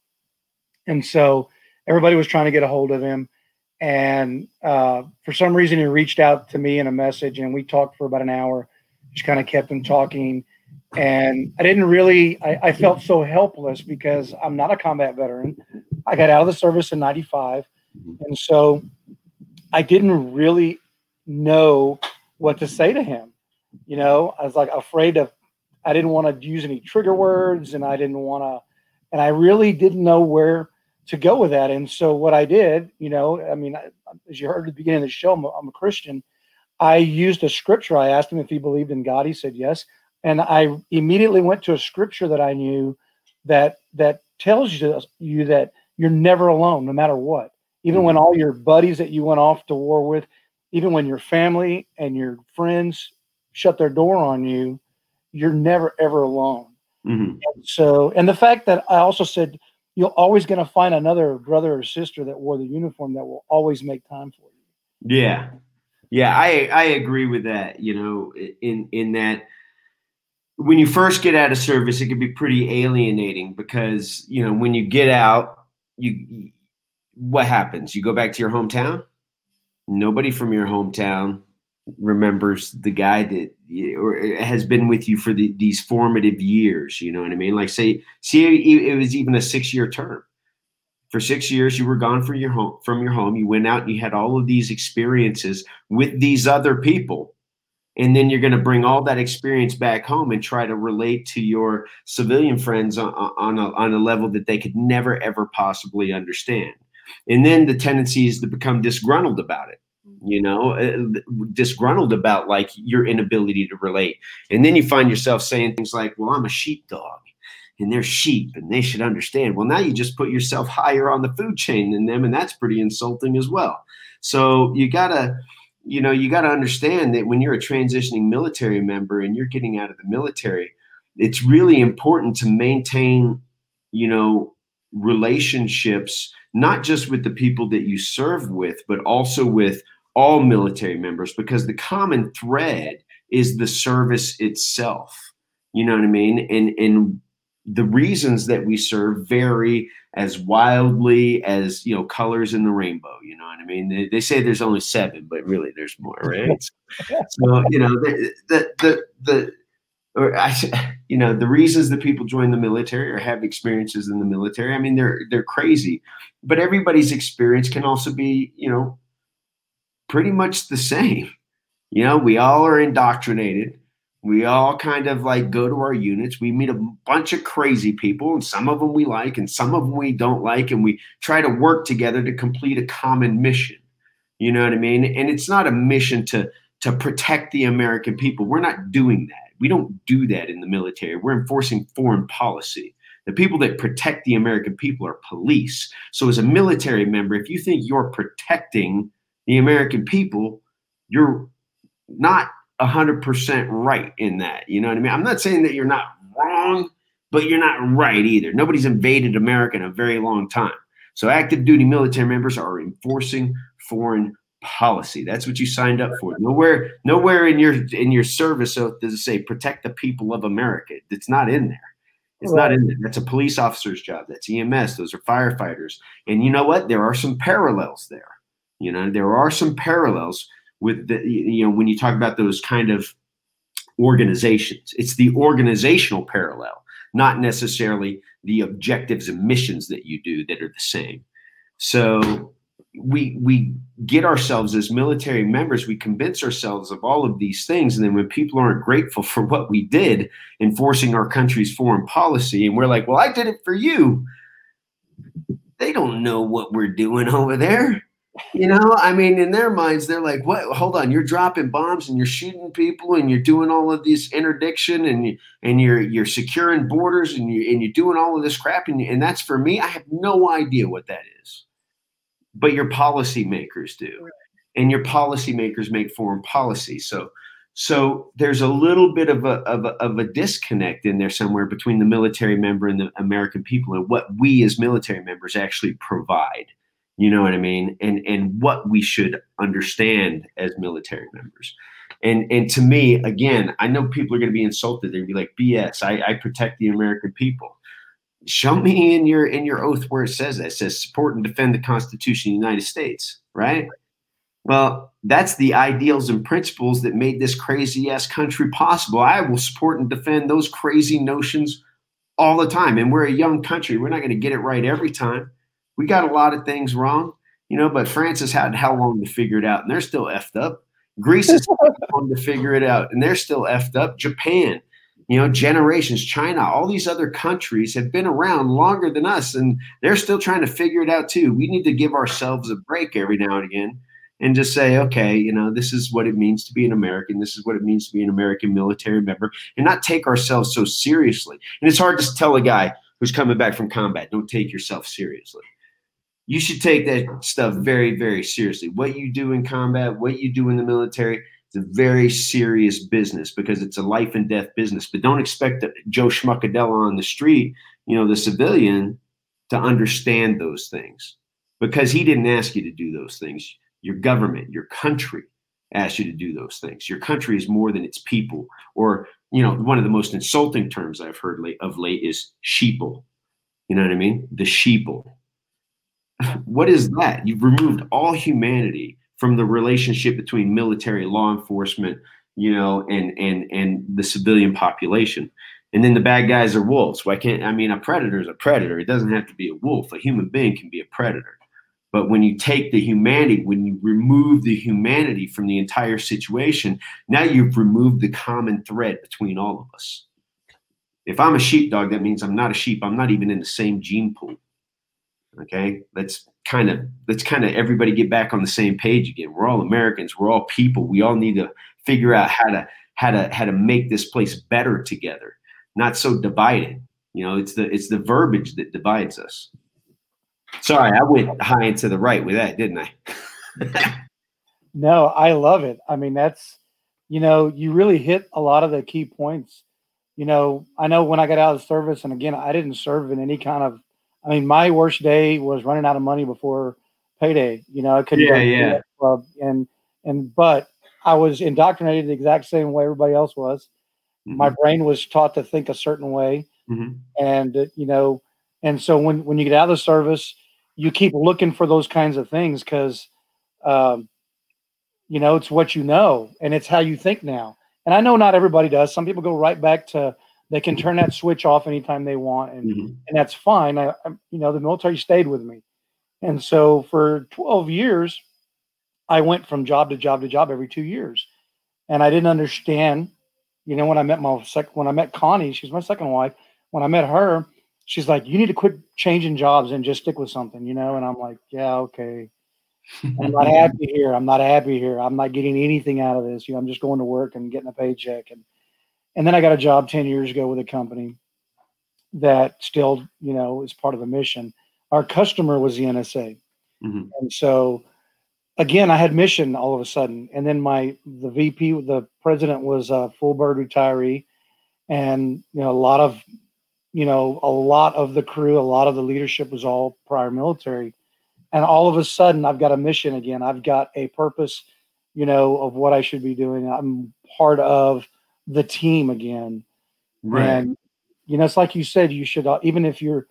Speaker 2: and so everybody was trying to get a hold of him. And uh, for some reason, he reached out to me in a message, and we talked for about an hour. Just kind of kept him talking, and I didn't really. I, I, felt so helpless because I'm not a combat veteran. I got out of the service in '95, and so I didn't really know what to say to him. You know, I was like afraid of. I didn't want to use any trigger words, and I didn't want to. And I really didn't know where to go with that. And so what I did, you know, I mean, as you heard at the beginning of the show, I'm a, I'm a Christian. I used a scripture. I asked him if he believed in God. He said yes, and I immediately went to a scripture that I knew that that tells you you that you're never alone, no matter what. Even when all your buddies that you went off to war with, even when your family and your friends shut their door on you, you're never ever alone. Mm-hmm. And so, and the fact that I also said you're always going to find another brother or sister that wore the uniform that will always make time for you.
Speaker 4: Yeah. Yeah, I I agree with that, you know, in in that when you first get out of service it can be pretty alienating because, you know, when you get out, you what happens? You go back to your hometown? Nobody from your hometown remembers the guy that or has been with you for the, these formative years. You know what I mean? Like say, see, it was even a six year term. For six years, you were gone from your home. From your home, you went out and you had all of these experiences with these other people, and then you're going to bring all that experience back home and try to relate to your civilian friends on, on a, on a level that they could never ever possibly understand. And then the tendency is to become disgruntled about it you know, uh, disgruntled about like your inability to relate. And then you find yourself saying things like, well, I'm a sheepdog and they're sheep and they should understand. Well, now you just put yourself higher on the food chain than them, and that's pretty insulting as well. So you gotta, you know, you gotta understand that when you're a transitioning military member and you're getting out of the military, it's really important to maintain, you know, relationships not just with the people that you serve with, but also with all military members because the common thread is the service itself. You know what I mean? And and the reasons that we serve vary as wildly as you know colors in the rainbow. You know what I mean? They, they say there's only seven, but really there's more, right? so you know the the the, the or I, you know the reasons that people join the military or have experiences in the military. I mean they're they're crazy, but everybody's experience can also be you know pretty much the same. You know, we all are indoctrinated. We all kind of like go to our units. We meet a bunch of crazy people, and some of them we like, and some of them we don't like, and we try to work together to complete a common mission. You know what I mean? And it's not a mission to to protect the American people. We're not doing that. We don't do that in the military. We're enforcing foreign policy. The people that protect the American people are police. So, as a military member, if you think you're protecting the American people, you're not 100% right in that. You know what I mean? I'm not saying that you're not wrong, but you're not right either. Nobody's invaded America in a very long time. So active duty military members are enforcing foreign policy. That's what you signed up for. Nowhere, nowhere in your in your service oath does it say protect the people of America. It's not in there. It's right. not in there. That's a police officer's job. That's EMS. Those are firefighters. And you know what? There are some parallels there. You know, there are some parallels with the you know when you talk about those kind of organizations. It's the organizational parallel, not necessarily the objectives and missions that you do that are the same. So we we get ourselves as military members we convince ourselves of all of these things and then when people aren't grateful for what we did enforcing our country's foreign policy and we're like well i did it for you they don't know what we're doing over there you know i mean in their minds they're like what? Hold on you're dropping bombs and you're shooting people and you're doing all of this interdiction and you, and you're you're securing borders and you and you're doing all of this crap and, and that's for me i have no idea what that is. But your policymakers do. And your policymakers make foreign policy. So so there's a little bit of a, of a, of a disconnect in there somewhere between the military member and the american people and what we as military members actually provide you know what I mean? And and what we should understand as military members. And and to me, again, I know people are going to be insulted. They'd be like, "BS! I, I protect the American people." Show me in your in your oath where it says that. It says support and defend the Constitution of the United States, right? Well, that's the ideals and principles that made this crazy ass country possible. I will support and defend those crazy notions all the time. And we're a young country. We're not going to get it right every time we got a lot of things wrong, you know, but France has had how long to figure it out, and they're still effed up. Greece has long to figure it out, and they're still effed up. Japan, you know, generations, China, all these other countries have been around longer than us, and they're still trying to figure it out too. We need to give ourselves a break every now and again and just say, okay, you know, this is what it means to be an American. This is what it means to be an American military member, and not take ourselves so seriously. And it's hard to tell a guy who's coming back from combat, don't take yourself seriously you should take that stuff very, very seriously. What you do in combat, what you do in the military, it's a very serious business because it's a life and death business. But don't expect Joe Schmuckadella on the street, you know, the civilian, to understand those things because he didn't ask you to do those things. Your government, your country asked you to do those things. Your country is more than its people. Or, you know, one of the most insulting terms I've heard late, of late is sheeple. You know what I mean? The sheeple what is that? You've removed all humanity from the relationship between military law enforcement, you know, and and and the civilian population. And then the bad guys are wolves. Why can't I mean a predator is a predator? It doesn't have to be a wolf. A human being can be a predator. But when you take the humanity, when you remove the humanity from the entire situation, now you've removed the common thread between all of us. If I'm a sheepdog, that means I'm not a sheep. I'm not even in the same gene pool. Okay, let's kind of let's kind of everybody get back on the same page again. We're all Americans. We're all people. We all need to figure out how to how to how to make this place better together, not so divided. You know, it's the it's the verbiage that divides us. Sorry, I went high and to the right with that, didn't
Speaker 2: I? no, I love it. I mean, that's you know, you really hit a lot of the key points. You know, I know when I got out of service, and again, I didn't serve in any kind of I mean, my worst day was running out of money before payday. You know, I couldn't
Speaker 4: yeah, yeah.
Speaker 2: club, and and but I was indoctrinated the exact same way everybody else was. Mm-hmm. My brain was taught to think a certain way, mm-hmm. and uh, you know, and so when when you get out of the service, you keep looking for those kinds of things because, um, you know, it's what you know and it's how you think now. And I know not everybody does. Some people go right back to they can turn that switch off anytime they want, and mm-hmm. and that's fine. I, I, you know, the military stayed with me, and so for 12 years, I went from job to job to job every two years, and I didn't understand. You know, when I met my second, when I met Connie, she's my second wife. When I met her, she's like, "You need to quit changing jobs and just stick with something," you know. And I'm like, "Yeah, okay." I'm not happy here. I'm not happy here. I'm not getting anything out of this. You know, I'm just going to work and getting a paycheck and and then I got a job 10 years ago with a company that still, you know, is part of the mission. Our customer was the NSA. Mm-hmm. And so again, I had mission all of a sudden. And then my the VP, the president was a full bird retiree. And you know, a lot of you know, a lot of the crew, a lot of the leadership was all prior military. And all of a sudden, I've got a mission again. I've got a purpose, you know, of what I should be doing. I'm part of the team again.
Speaker 4: Right.
Speaker 2: And, you know, it's like you said, you should, uh, even if you're,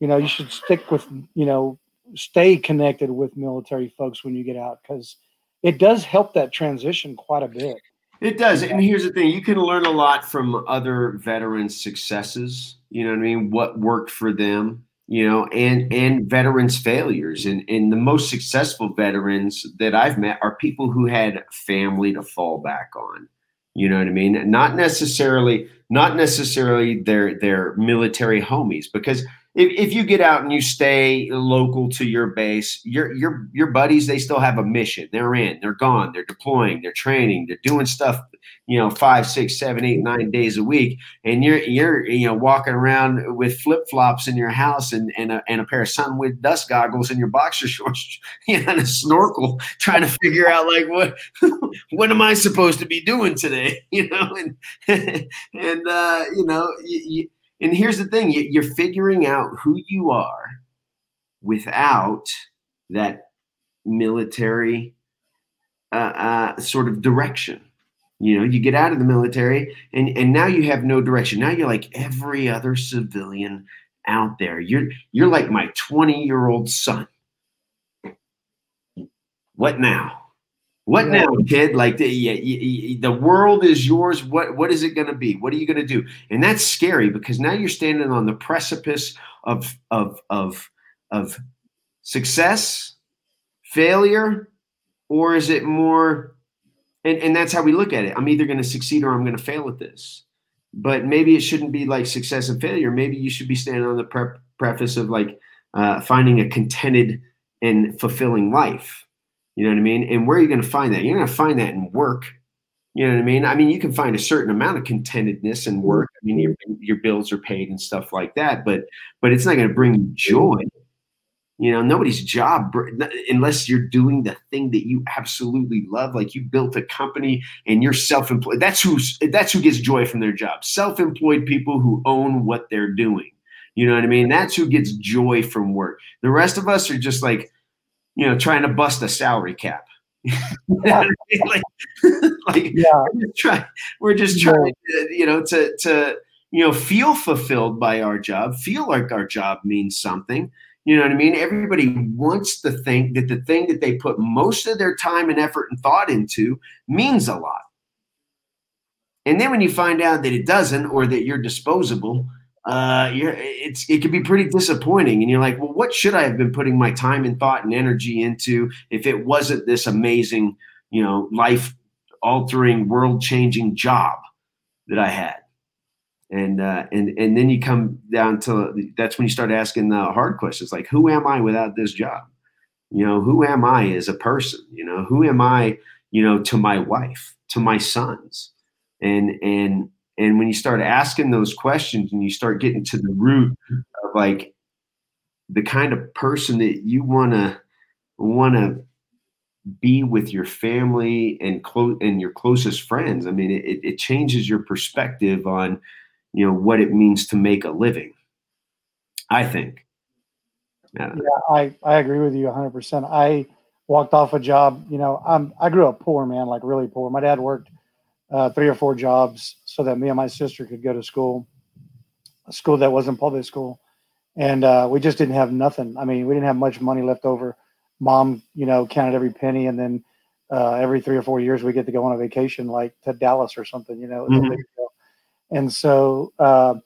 Speaker 2: you know, you should stick with, you know, stay connected with military folks when you get out because it does help that transition quite a bit.
Speaker 4: It does. And here's the thing you can learn a lot from other veterans' successes. You know what I mean? What worked for them, you know, and and veterans' failures. And and the most successful veterans that I've met are people who had family to fall back on. You know what I mean? Not necessarily, not necessarily their their military homies, because if, if you get out and you stay local to your base, your your your buddies they still have a mission. They're in, they're gone, they're deploying, they're training, they're doing stuff, you know, five, six, seven, eight, nine days a week, and you're you're you know walking around with flip flops in your house and and a, and a pair of sun with dust goggles and your boxer shorts, and a snorkel, trying to figure out like what what am I supposed to be doing today, you know, and and uh, you know you and here's the thing you're figuring out who you are without that military uh, uh, sort of direction. You know you get out of the military and and now you have no direction. Now you're like every other civilian out there. You're you're like my 20 year old son. What now what yeah. now, kid? Like the yeah, the world is yours. What what is it going to be? What are you going to do? And that's scary because now you're standing on the precipice of of of of success, failure, or is it more? And and that's how we look at it. I'm either going to succeed or I'm going to fail at this. But maybe it shouldn't be like success and failure. Maybe you should be standing on the pre- preface of like uh, finding a contented and fulfilling life you know what I mean? And where are you going to find that? You're going to find that in work. You know what I mean? I mean, you can find a certain amount of contentedness in mm-hmm. work. I mean, your your bills are paid and stuff like that, but but it's not going to bring you joy. You know, nobody's job unless you're doing the thing that you absolutely love. Like you built a company and you're self-employed. That's who's that's who gets joy from their job. Self-employed people who own what they're doing. You know what I mean? That's who gets joy from work. The rest of us are just like you know, trying to bust a salary cap. like, like yeah. we're just, try, we're just trying to, you know, to, to, you know, feel fulfilled by our job, feel like our job means something. You know what I mean? Everybody wants to think that the thing that they put most of their time and effort and thought into means a lot. And then when you find out that it doesn't or that you're disposable, uh, it's it can be pretty disappointing. And you're like, well, what should I have been putting my time and thought and energy into if it wasn't this amazing, you know, life altering, world changing job that I had? And uh, and and then you come down to that's when you start asking the hard questions like, who am I without this job? You know, who am I as a person? You know, who am I? You know, to my wife, to my sons, and and and when you start asking those questions and you start getting to the root of like the kind of person that you want to want to be with your family and close and your closest friends, I mean, it, it changes your perspective on, you know, what it means to make a living. I think.
Speaker 2: Yeah, I, I agree with you 100%. I walked off a job, you know, I'm, I grew up poor, man, like really poor. My dad worked uh, three or four jobs so that me and my sister could go to school, a school that wasn't public school. And uh, we just didn't have nothing. I mean, we didn't have much money left over. Mom, you know, counted every penny, and then uh, every three or four years we get to go on a vacation, like to Dallas or something. You know, mm-hmm. and so uh,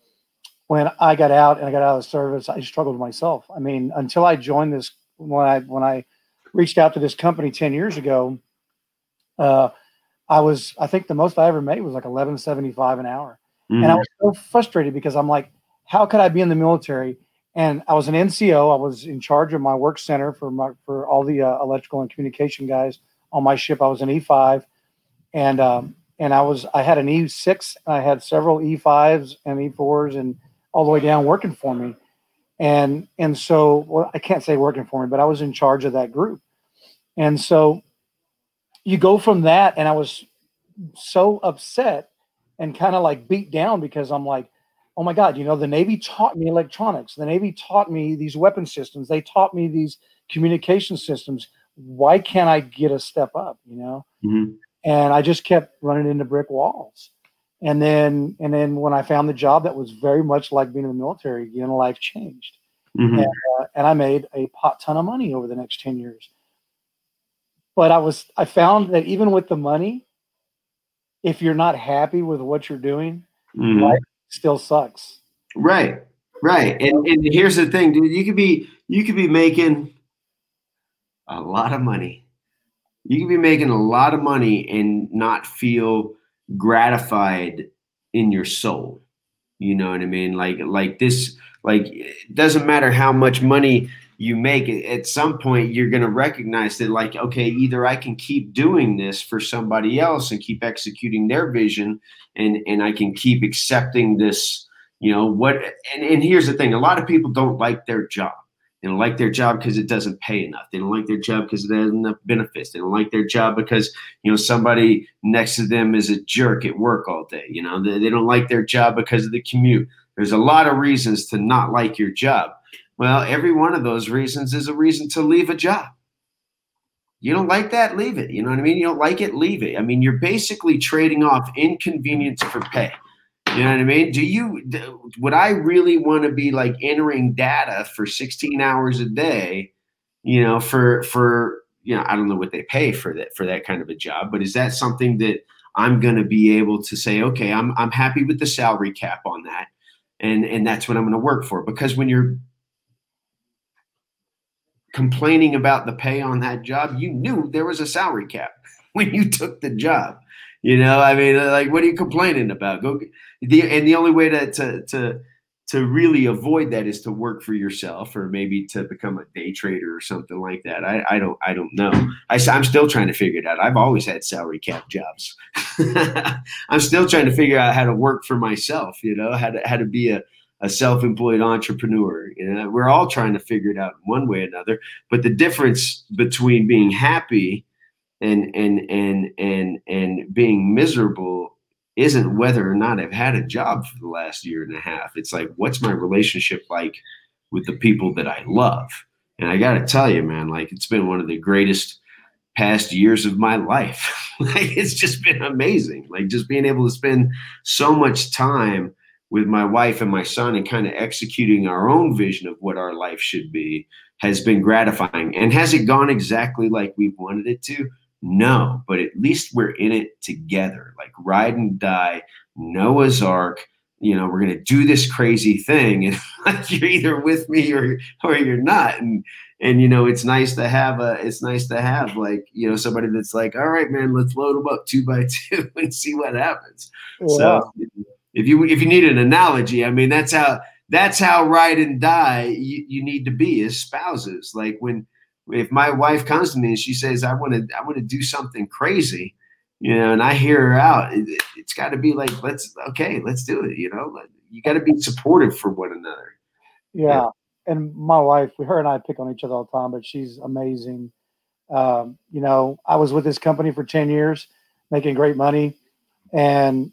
Speaker 2: when I got out and I got out of the service, I struggled myself. I mean, until I joined this, when I when I reached out to this company ten years ago, uh, I was, I think the most I ever made was like 1175 an hour. Mm-hmm. And I mm. was so frustrated because I'm like, how could I be in the military? And I was an NCO. I was in charge of my work center for my, for all the uh, electrical and communication guys on my ship. I was an E5 and, um, and I was, I had an E6 and I had several E5s and E4s and all the way down working for me. And, and so, well, I can't say working for me, but I was in charge of that group. And so you go from that, and I was so upset and kind of like beat down because I'm like, oh my God, you know, the Navy taught me electronics. The Navy taught me these weapon systems. They taught me these communication systems. Why can't I get a step up? You know?
Speaker 4: Mhm.
Speaker 2: And I just kept running into brick walls. And then, and then when I found the job that was very much like being in the military, again, life changed.
Speaker 4: Mhm.
Speaker 2: Uh, and I made a pot ton of money over the next 10 years. But I was, I found that even with the money, if you're not happy with what you're doing,
Speaker 4: Mhm.
Speaker 2: life still sucks.
Speaker 4: Right. Right. And and here's the thing, dude. You could be you could be making a lot of money. You could be making a lot of money and not feel gratified in your soul. You know what I mean? Like like this like it doesn't matter how much money you make it at some point you're going to recognize that like okay either i can keep doing this for somebody else and keep executing their vision and and i can keep accepting this you know what and, and here's the thing a lot of people don't like their job. They don't like their job because it doesn't pay enough. They don't like their job because it has enough benefits. They don't like their job because you know somebody next to them is a jerk at work all day you know? They, they don't like their job because of the commute. There's a lot of reasons to not like your job well every one of those reasons is a reason to leave a job. You don't like that? Leave it. You know what i mean? You don't like it? Leave it. I mean you're basically trading off inconvenience for pay. You know what I mean? Do you would I really want to be like entering data for 16 hours a day, you know, for for you know, I don't know what they pay for that for that kind of a job, but is that something that I'm going to be able to say, okay, I'm I'm happy with the salary cap on that and and that's what I'm going to work for because when you're complaining about the pay on that job, you knew there was a salary cap when you took the job. You know, I mean, uh, like, what are you complaining about? Go the and the only way to to to to really avoid that is to work for yourself or maybe to become a day trader or something like that. I, I don't I don't know. I, am still trying to figure it out. I've always had salary cap jobs. I'm still trying to figure out how to work for myself. You know, how to how to be a a self-employed entrepreneur. You know, we're all trying to figure it out in one way or another. But the difference between being happy and and and and and being miserable isn't whether or not I've had a job for the last year and a half. It's like what's my relationship like with the people that I love. And I got to tell you, man, like it's been one of the greatest past years of my life. like it's just been amazing. Like just being able to spend so much time with my wife and my son and kind of executing our own vision of what our life should be has been gratifying. And has it gone exactly like we wanted it to? No, but at least we're in it together, like ride and die, Noah's Ark. You know, we're gonna do this crazy thing, and like you're either with me or or you're not. And and you know, it's nice to have a, it's nice to have like you know somebody that's like, all right, man, let's load them up two by two and see what happens.
Speaker 2: Yeah.
Speaker 4: So if you if you need an analogy, I mean, that's how that's how ride and die you, you need to be as spouses. Like when if my wife comes to me and she says i want to i want to do something crazy you know and i hear her out it, has got to be like let's okay let's do it you know you got to be supportive for one another
Speaker 2: Yeah. And my wife, her and I pick on each other all the time, but she's amazing. Um, you know, I was with this company for 10 years, making great money. And,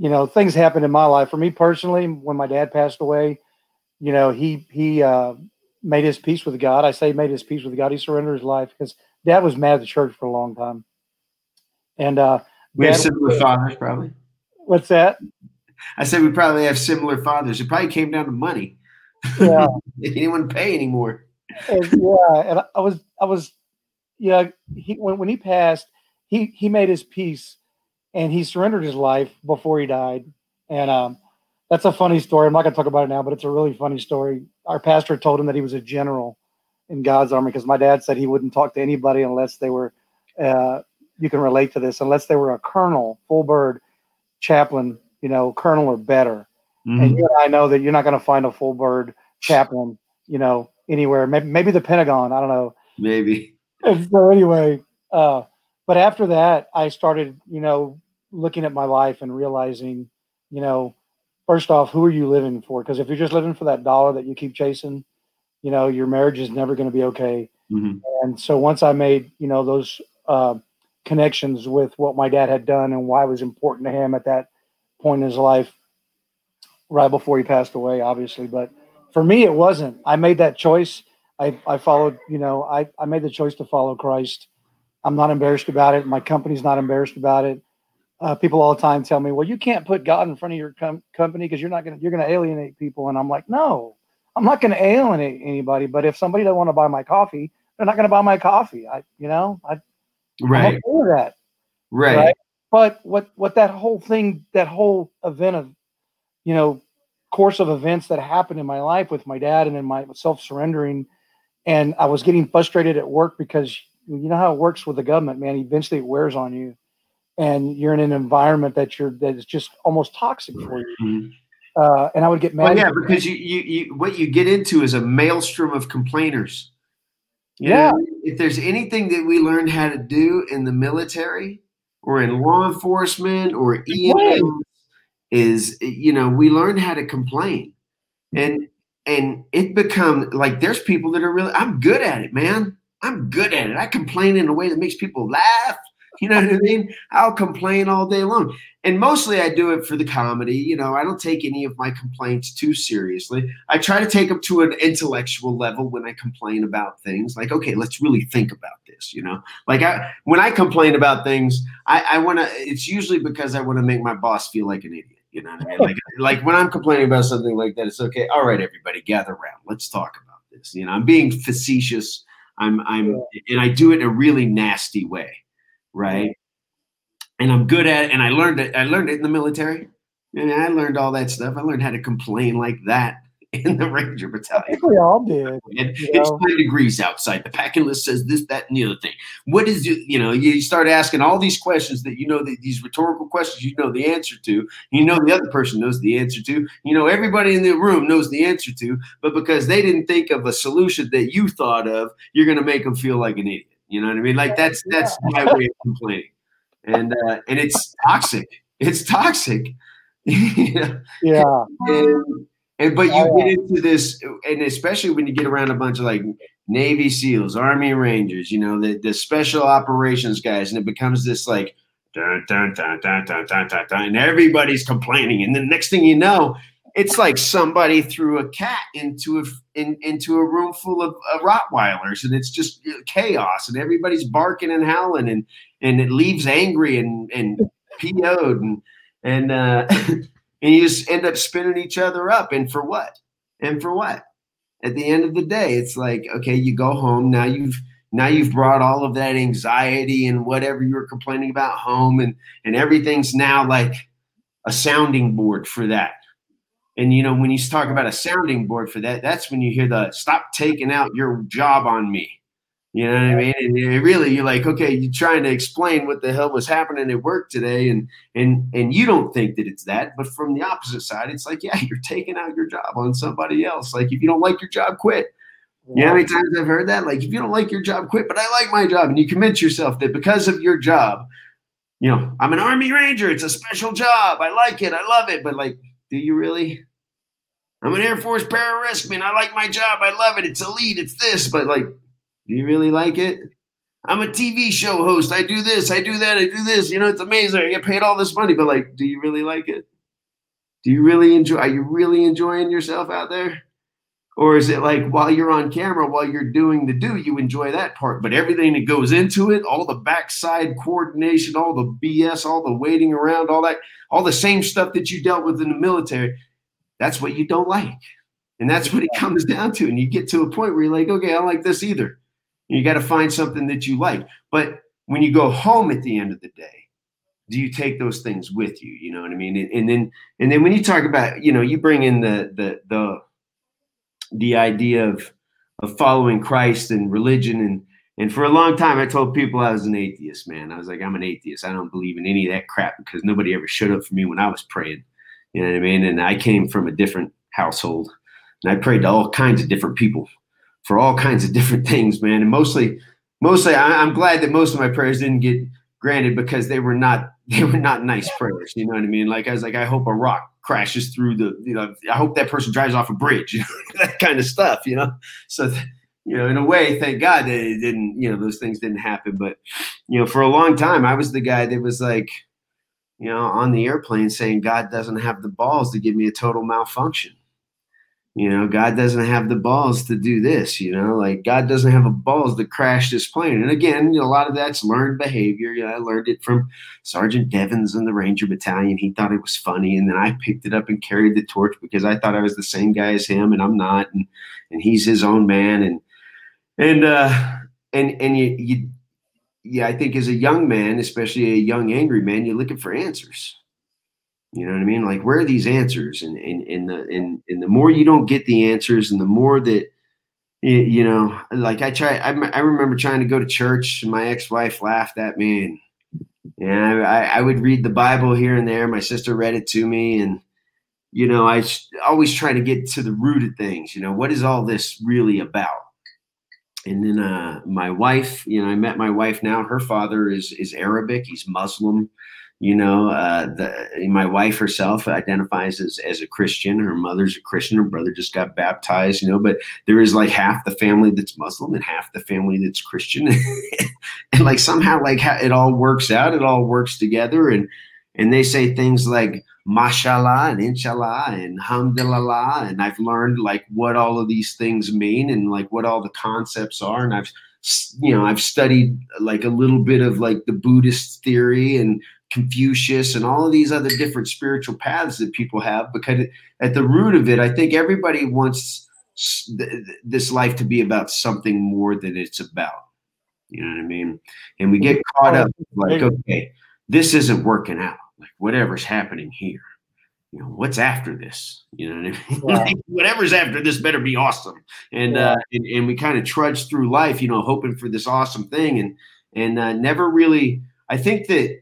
Speaker 2: you know, things happened in my life. For me personally, when my dad passed away, you know, he, he, uh, made his peace with God. I say made his peace with God. He surrendered his life because dad was mad at the church for a long time. And, uh,
Speaker 4: we have similar fathers probably
Speaker 2: what's that?
Speaker 4: i said we probably have similar fathers it probably came down to money
Speaker 2: Yeah.
Speaker 4: he didn't want to pay anymore
Speaker 2: and, yeah, and I was, I was, yeah. He when when he passed, he he made his peace, and he surrendered his life before he died. And um, that's a funny story. I'm not gonna talk about it now, but it's a really funny story. Our pastor told him that he was a general in God's army because my dad said he wouldn't talk to anybody unless they were. Uh, you can relate to this unless they were a colonel, full bird, chaplain, you know, colonel or better. And you and I know that you're not going to find a full bird chaplain, you know, anywhere. Maybe, maybe the Pentagon. I don't know.
Speaker 4: maybe
Speaker 2: And so anyway, uh, but after that, I started, you know, looking at my life and realizing, you know, first off, who are you living for? Because if you're just living for that dollar that you keep chasing, you know, your marriage is never going to be okay.
Speaker 4: Mhm.
Speaker 2: And so once I made, you know, those uh, connections with what my dad had done and why it was important to him at that point in his life, right before he passed away, obviously. But for me, it wasn't. I made that choice. I, I followed, you know, I, I made the choice to follow Christ. I'm not embarrassed about it. My company's not embarrassed about it. Uh, people all the time tell me, well, you can't put God in front of your com- company because you're not going to, you're going to alienate people. And I'm like, no, I'm not going to alienate anybody. But if somebody doesn't want to buy my coffee, they're not going to buy my coffee. I, you know, I,
Speaker 4: right.
Speaker 2: I'm okay that.
Speaker 4: Right.
Speaker 2: Right. But what, what that whole thing, that whole event of, you know, course of events that happened in my life with my dad and then my self surrendering, and I was getting frustrated at work because you know how it works with the government, man. Eventually, it wears on you, and you're in an environment that you're that is just almost toxic for you.
Speaker 4: Mhm.
Speaker 2: Uh, and I would get mad.
Speaker 4: Well, yeah, because you, you, you, what you get into is a maelstrom of complainers. You
Speaker 2: Yeah.
Speaker 4: know, if there's anything that we learned how to do in the military or in law enforcement or EMS is, you know, we learn how to complain, and and it become like there's people that are really. I'm good at it, man. I'm good at it. I complain in a way that makes people laugh. You know what I mean? I'll complain all day long. And mostly I do it for the comedy. You know, I don't take any of my complaints too seriously. I try to take them to an intellectual level when I complain about things. Like, okay, let's really think about this, you know? Like I when I complain about things, I, I wanna it's usually because I want to make my boss feel like an idiot. You know what I mean? Like like when I'm complaining about something like that, it's okay. All right, everybody, gather around. Let's talk about this. You know, I'm being facetious. I'm I'm and I do it in a really nasty way, right? And I'm good at it. And I learned it. I learned it in the military. And I learned all that stuff. I learned how to complain like that in the Ranger
Speaker 2: I
Speaker 4: Battalion.
Speaker 2: think we all did.
Speaker 4: It's nine degrees outside. The packing list says this, that, and the other thing. What is you, you know, you start asking all these questions that you know that these rhetorical questions you know the answer to. You know the other person knows the answer to. You know everybody in the room knows the answer to, but because they didn't think of a solution that you thought of, you're gonna make them feel like an idiot. You know what I mean? Like that's that's my way of complaining. And uh, and it's toxic. It's toxic. know?
Speaker 2: Yeah.
Speaker 4: and, and but you
Speaker 2: Oh,
Speaker 4: get into this, and especially when you get around a bunch of like Navy SEALs, Army Rangers, you know, the, the special operations guys, and it becomes this like dun, dun, dun, dun, dun, dun, dun, dun, and everybody's complaining, and the next thing you know, it's like somebody threw a cat into a in, into a room full of uh, Rottweilers, and it's just uh, chaos, and everybody's barking and howling, and and it leaves angry and and PO'd, and and uh, and you just end up spinning each other up, and for what? And for what? At the end of the day, it's like okay, you go home now. You've now you've brought all of that anxiety and whatever you were complaining about home, and and everything's now like a sounding board for that. And you know, when you talk about a sounding board for that, that's when you hear the stop taking out your job on me. You know what I mean? And it really, you're like, okay, you're trying to explain what the hell was happening at work today, and and and you don't think that it's that, but from the opposite side, it's like, yeah, you're taking out your job on somebody else. Like, if you don't like your job, quit. You know how many times I've heard that? Like, if you don't like your job, quit. But I like my job, and you convince yourself that because of your job, you know, I'm an Army Ranger. It's a special job. I like it. I love it. But like, do you really? I'm an Air Force pararescueman. I like my job. I love it. It's elite. It's this. But like, do you really like it? I'm a TV show host. I do this. I do that. I do this. You know, it's amazing. I get paid all this money. But like, do you really like it? Do you really enjoy? Are you really enjoying yourself out there? Or is it like while you're on camera, while you're doing the do, you enjoy that part, but everything that goes into it, all the backside coordination, all the BS, all the waiting around, all that, all the same stuff that you dealt with in the military, that's what you don't like. And that's what it comes down to. And you get to a point where you're like, okay, I don't like this either. You got to find something that you like. But when you go home at the end of the day, do you take those things with you? You know what I mean? And, and then and then when you talk about, you know, you bring in the the the the idea of of following Christ and religion and and for a long time I told people I was an atheist, man. I was like, I'm an atheist. I don't believe in any of that crap because nobody ever showed up for me when I was praying. You know what I mean? And I came from a different household and I prayed to all kinds of different people for all kinds of different things, man. And mostly, mostly I, I'm glad that most of my prayers didn't get granted because they were not they were not nice prayers. You know what I mean? Like I was like, I hope a rock crashes through the, you know, I hope that person drives off a bridge, that kind of stuff, you know. So you know, in a way, thank God that it didn't, you know, those things didn't happen. But, you know, for a long time I was the guy that was like, you know, on the airplane saying God doesn't have the balls to give me a total malfunction. You know, God doesn't have the balls to do this, you know, like God doesn't have the balls to crash this plane. And again, a lot of that's learned behavior. You know, I learned it from Sergeant Devens in the Ranger Battalion. He thought it was funny. And then I picked it up and carried the torch because I thought I was the same guy as him and I'm not. And, and he's his own man. And, and, uh, and, and you, you, yeah, I think as a young man, especially a young angry man, you're looking for answers you know what I mean? Like, where are these answers? And and and the and, and the more you don't get the answers, and the more that you know, like I try. I, I remember trying to go to church, and my ex-wife laughed at me, and yeah, I, I would read the Bible here and there. My sister read it to me, and you know, I always try to get to the root of things. You know, what is all this really about? And then uh, my wife, you know, I met my wife now. Her father is is Arabic. He's Muslim you know uh, the, my wife herself identifies as, as a christian. Her mother's a christian. Her brother just got baptized you know but there is like half the family that's muslim and half the family that's christian. And like somehow like it all works out. It all works together. And and they say things like mashallah and inshallah and hamdulillah and i've learned like what all of these things mean and like what all the concepts are. And i've you know i've studied like a little bit of like the buddhist theory and Confucius and all of these other different spiritual paths that people have because at the root of it, I think everybody wants this life to be about something more than it's about. You know what I mean? And we get caught up like, okay, this isn't working out. Like whatever's happening here. You know, what's after this? You know what I mean? Whatever's after this better be awesome. And yeah. uh and, and we kind of trudge through life, you know, hoping for this awesome thing and and uh, never really I think that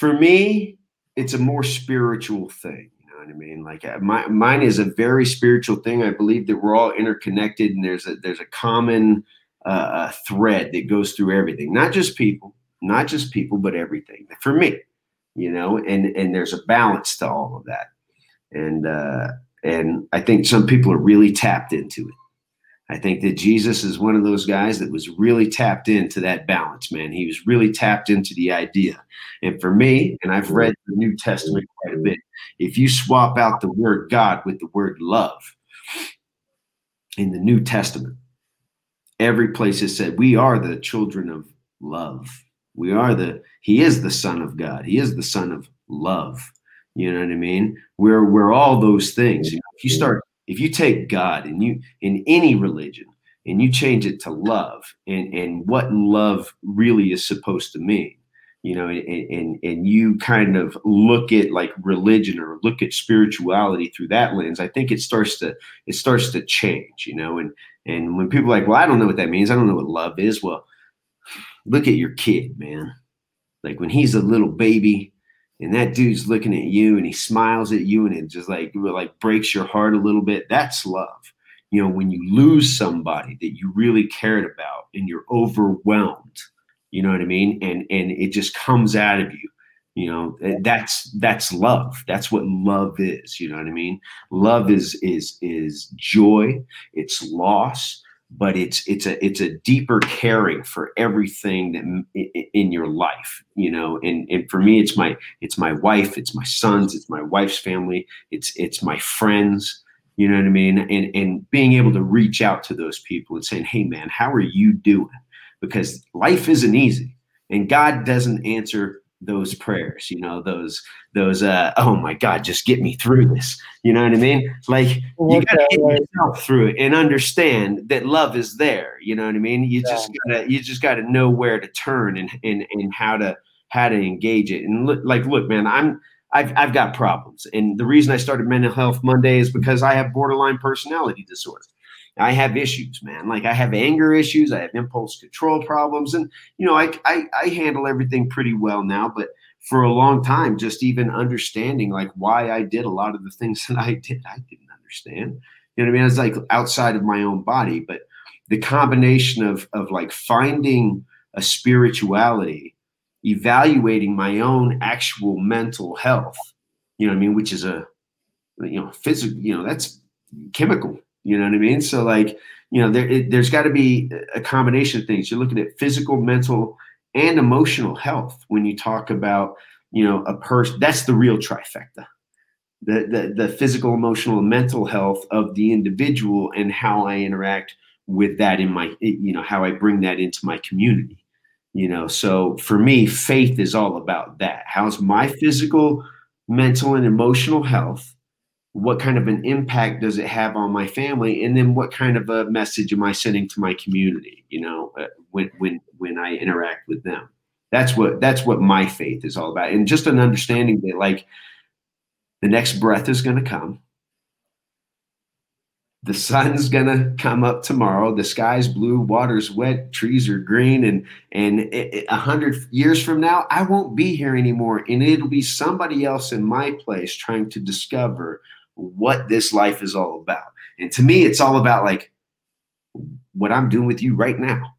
Speaker 4: for me, it's a more spiritual thing. You know what I mean? Like uh, my, mine is a very spiritual thing. I believe that we're all interconnected, and there's a there's a common uh, thread that goes through everything. Not just people, not just people, but everything. For me, you know, and and there's a balance to all of that, and uh, and I think some people are really tapped into it. I think that Jesus is one of those guys that was really tapped into that balance, man. He was really tapped into the idea. And for me, and I've read the New Testament quite a bit, if you swap out the word God with the word love in the New Testament, every place is said, we are the children of love. We are the, he is the son of God. He is the son of love. You know what I mean? We're, we're all those things. If you start if you take God and you in any religion and you change it to love and and what love really is supposed to mean you know and, and and you kind of look at like religion or look at spirituality through that lens i think it starts to it starts to change you know and and when people are like well i don't know what that means. I don't know what love is. Well look at your kid man. Like when he's a little baby and that dude's looking at you and he smiles at you and it just like like breaks your heart a little bit. That's love. You know when you lose somebody that you really cared about and you're overwhelmed you know what i mean? And and it just comes out of you you know? That's that's love. That's what love is you know what i mean? Love is is is joy. It's loss but it's it's a it's a deeper caring for everything that in your life you know and and for me it's my it's my wife it's my sons it's my wife's family it's it's my friends you know what i mean? And and being able to reach out to those people and saying hey man how are you doing? Because life isn't easy and god doesn't answer those prayers you know those those uh oh my god just get me through this you know what i mean like you gotta get yourself through it and understand that love is there you know what i mean you yeah. just gotta you just gotta know where to turn and and and how to how to engage it and look like look man i'm I've, I've got problems. And the reason I started Mental Health Monday is because I have borderline personality disorder. I have issues, man. Like I have anger issues, I have impulse control problems, and you know, I, I I handle everything pretty well now. But for a long time, just even understanding like why I did a lot of the things that I did, I didn't understand. You know what I mean? It's like outside of my own body, but the combination of of like finding a spirituality, evaluating my own actual mental health, you know what I mean, which is a you know physical, you know, that's chemical you know what I mean? So like, you know, there it, there's got to be a combination of things. You're looking at physical, mental, and emotional health when you talk about you know, a person. That's the real trifecta. The, the the physical, emotional, and mental health of the individual, and how I interact with that in my, you know, how I bring that into my community. You know, so for me, faith is all about that. How's my physical, mental, and emotional health? What kind of an impact does it have on my family? And then what kind of a message am I sending to my community? You know, uh, when when when I interact with them that's what that's what my faith is all about and just an understanding that like the next breath is going to come the sun's going to come up tomorrow the sky's blue water's wet trees are green and and a hundred years from now i won't be here anymore and it'll be somebody else in my place trying to discover what this life is all about and to me it's all about like what i'm doing with you right now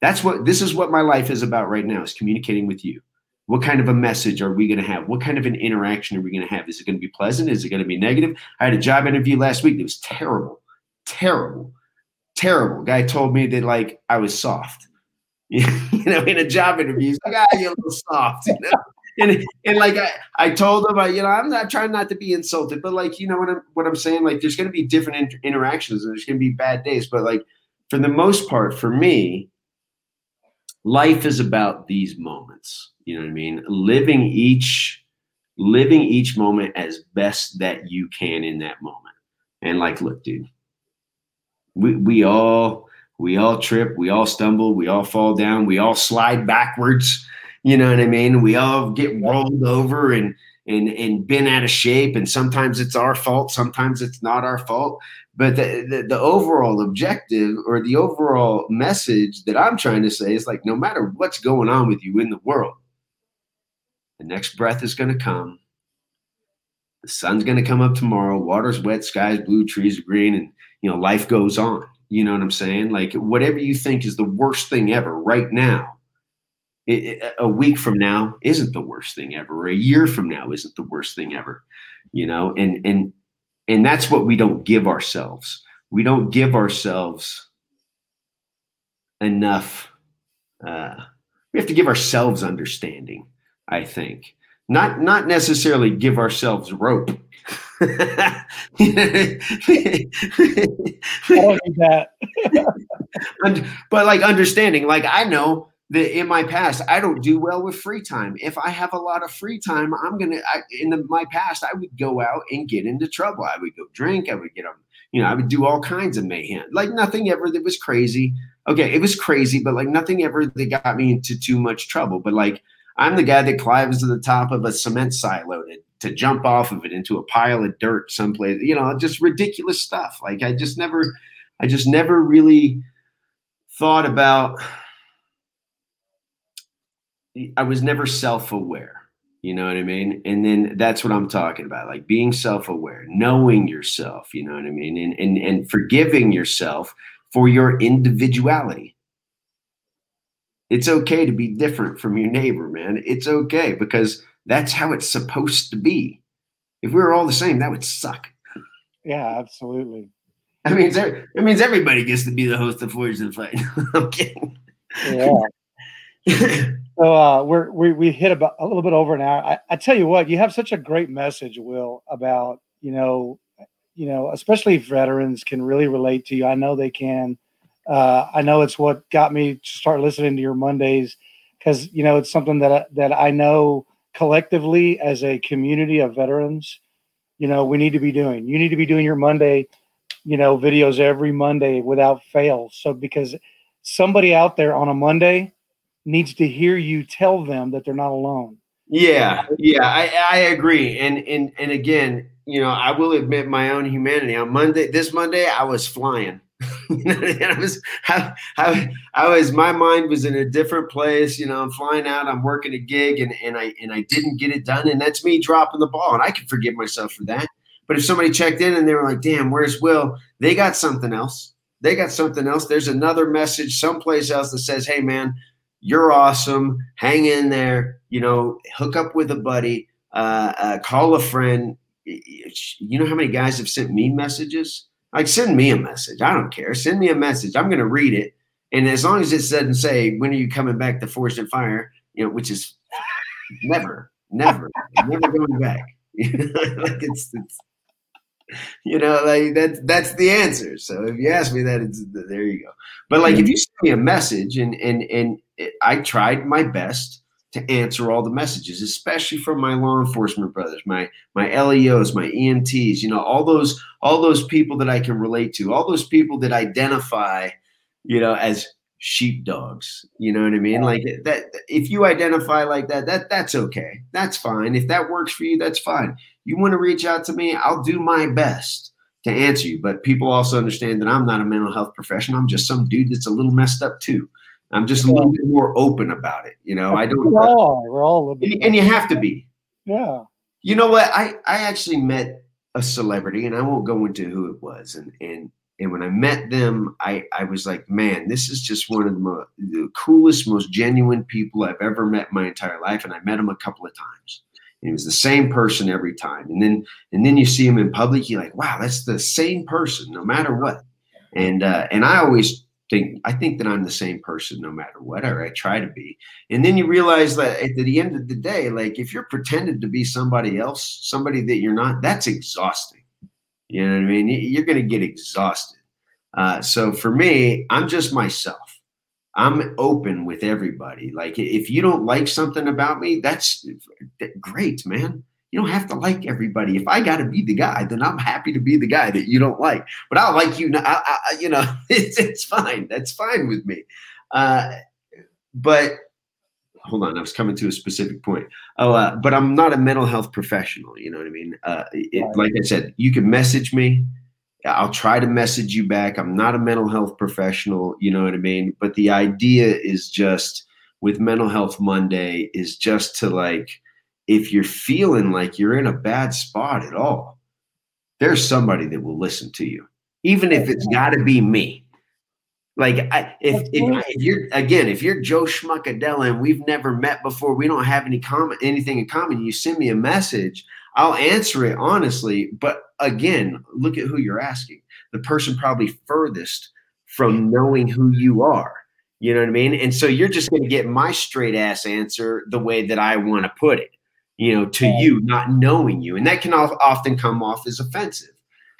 Speaker 4: that's what this is what my life is about right now is communicating with you. What kind of a message are we going to have? What kind of an interaction are we going to have? Is it going to be pleasant? Is it going to be negative? I had a job interview last week that was terrible, terrible, terrible. Guy told me that like I was soft. you know, in a job interview, he's like, ah, you're a little soft. You know? And and like I, I told him, I, you know, I'm not trying not to be insulted, but like you know what I'm what I'm saying. Like, there's going to be different inter- interactions, and there's going to be bad days, but like for the most part, for me, life is about these moments. You know what I mean? Living each living each moment as best that you can in that moment. And like, look, dude, we we all we all trip, we all stumble, we all fall down, we all slide backwards. You know what I mean? We all get rolled over and and and been out of shape. And sometimes it's our fault, sometimes it's not our fault. But the, the, the, overall objective or the overall message that I'm trying to say is like, no matter what's going on with you in the world, the next breath is going to come. The sun's going to come up tomorrow. Water's wet, sky's blue, trees are green, and you know life goes on. You know what I'm saying? Like whatever you think is the worst thing ever right now, it, it, a week from now isn't the worst thing ever. Or a year from now isn't the worst thing ever. You know, and and and that's what we don't give ourselves. We don't give ourselves enough. Uh, we have to give ourselves understanding, I think. Not not necessarily give ourselves rope. I
Speaker 2: don't need that.
Speaker 4: but like understanding, like I know that in my past I don't do well with free time. If I have a lot of free time, I'm gonna. I, in the, my past, I would go out and get into trouble. I would go drink. I would get on. You know, I would do all kinds of mayhem. Like nothing ever that was crazy. Okay, it was crazy, but like nothing ever that got me into too much trouble. But like I'm the guy that climbs to the top of a cement silo to, to jump off of it into a pile of dirt someplace. You know, just ridiculous stuff. Like I just never, I just never really thought about I was never self aware. You know what I mean? And then that's what I'm talking about, like being self aware, knowing yourself, you know what I mean? And, and, and forgiving yourself for your individuality. It's okay to be different from your neighbor, man. It's okay because that's how it's supposed to be. If we were all the same, that would suck.
Speaker 2: Yeah, absolutely.
Speaker 4: I mean, it means everybody gets to be the host of Forged in Fire. I'm kidding.
Speaker 2: Yeah. So uh, we're we we hit about a little bit over an hour. I, I tell you what, you have such a great message, Will, about you know, you know, especially veterans can really relate to you. I know they can. Uh, I know it's what got me to start listening to your Mondays because you know it's something that that I know collectively as a community of veterans, you know, we need to be doing. You need to be doing your Monday, you know, videos every Monday without fail. So because somebody out there on a Monday needs to hear you tell them that they're not alone.
Speaker 4: Yeah, yeah, I, I agree. And and and again, you know, I will admit my own humanity. On Monday, this Monday, I was flying. I was, I, I, I, was, my mind was in a different place. You know, I'm flying out, I'm working a gig, and and I and I didn't get it done, and that's me dropping the ball, and I can forgive myself for that. But if somebody checked in and they were like, "Damn, where's Will?" They got something else. They got something else. There's another message someplace else that says, "Hey, man, you're awesome. Hang in there. You know, hook up with a buddy. Uh, uh, call a friend. You know how many guys have sent me messages? Like, send me a message. I don't care. Send me a message. I'm going to read it. And as long as it doesn't say, when are you coming back to Forged in Fire, you know, which is never, Never, never going back. like it's, it's, you know, like that's that's the answer. So if you ask me that, it's there you go. But like if you send me a message and and and it, I tried my best to answer all the messages, especially from my law enforcement brothers, my my LEOs, my EMTs, you know, all those all those people that I can relate to, all those people that identify, you know, as sheepdogs. You know what I mean? Like that if you identify like that, that that's okay. That's fine. If that works for you, that's fine. You want to reach out to me, I'll do my best to answer you. But people also understand that I'm not a mental health professional. I'm just some dude that's a little messed up too. I'm just a little bit more open about it. You know, I don't.
Speaker 2: We're all, we're all a bit.
Speaker 4: And, and you have to be.
Speaker 2: Yeah.
Speaker 4: You know what? I I actually met a celebrity, and I won't go into who it was. And and and when I met them, I I was like, man, this is just one of the, most, the coolest, most genuine people I've ever met my entire life. And I met him a couple of times. He was the same person every time. And then and then you see him in public, you're like, wow, that's the same person, no matter what. And uh, and I always think I think that I'm the same person no matter what, or I try to be. And then you realize that at the end of the day, like if you're pretending to be somebody else, somebody that you're not, that's exhausting. You know what I mean? You're going to get exhausted. Uh, so for me, I'm just myself. I'm open with everybody. Like if you don't like something about me, that's great, man. You don't have to like everybody. If I got to be the guy, then I'm happy to be the guy that you don't like. But I'll like you. I, I, you know, it's it's fine. That's fine with me. Uh, but hold on, I was coming to a specific point. Oh, uh, but I'm not a mental health professional. You know what I mean? Uh, it, like I said, you can message me. I'll try to message you back. I'm not a mental health professional. You know what I mean? But the idea is just with Mental Health Monday is just to like if you're feeling like you're in a bad spot at all, there's somebody that will listen to you, even if it's got to be me. Like I, if, if, if you're again, if you're Joe Schmuckadella and we've never met before, we don't have any common anything in common. You send me a message, I'll answer it honestly. But again, look at who you're asking. The person probably furthest from knowing who you are. You know what I mean? And so you're just going to get my straight ass answer the way that I want to put it you know, to you, not knowing you. And that can often come off as offensive.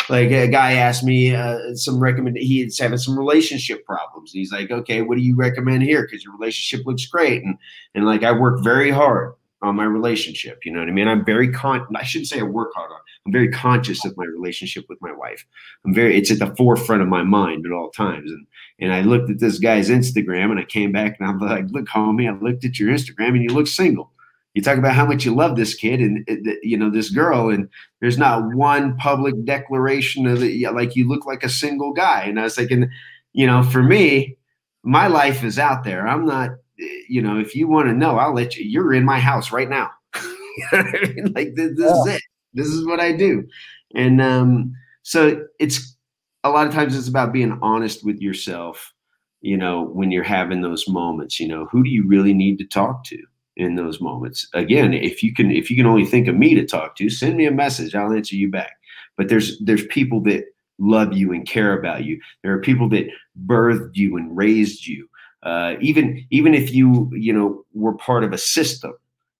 Speaker 4: Like a guy asked me uh, some recommend. He's having some relationship problems. He's like, "Okay, what do you recommend here? Because your relationship looks great." And and like I work very hard on my relationship. You know what I mean? I'm very con. I shouldn't say I work hard on. I'm very conscious of my relationship with my wife. I'm very. It's at the forefront of my mind at all times. And and I looked at this guy's Instagram, and I came back and I'm like, "Look, homie, I looked at your Instagram, and you look single." you talk about how much you love this kid and you know this girl and there's not one public declaration of it like you look like a single guy and i was thinking you know for me my life is out there i'm not you know if you want to know i'll let you you're in my house right now you know I mean? like this, this yeah. is it this is what i do and um so it's a lot of times it's about being honest with yourself you know when you're having those moments you know who do you really need to talk to in those moments. Again, if you can if you can only think of me to talk to, send me a message. I'll answer you back. But there's there's people that love you and care about you. There are people that birthed you and raised you. Uh, even even if you you know were part of a system,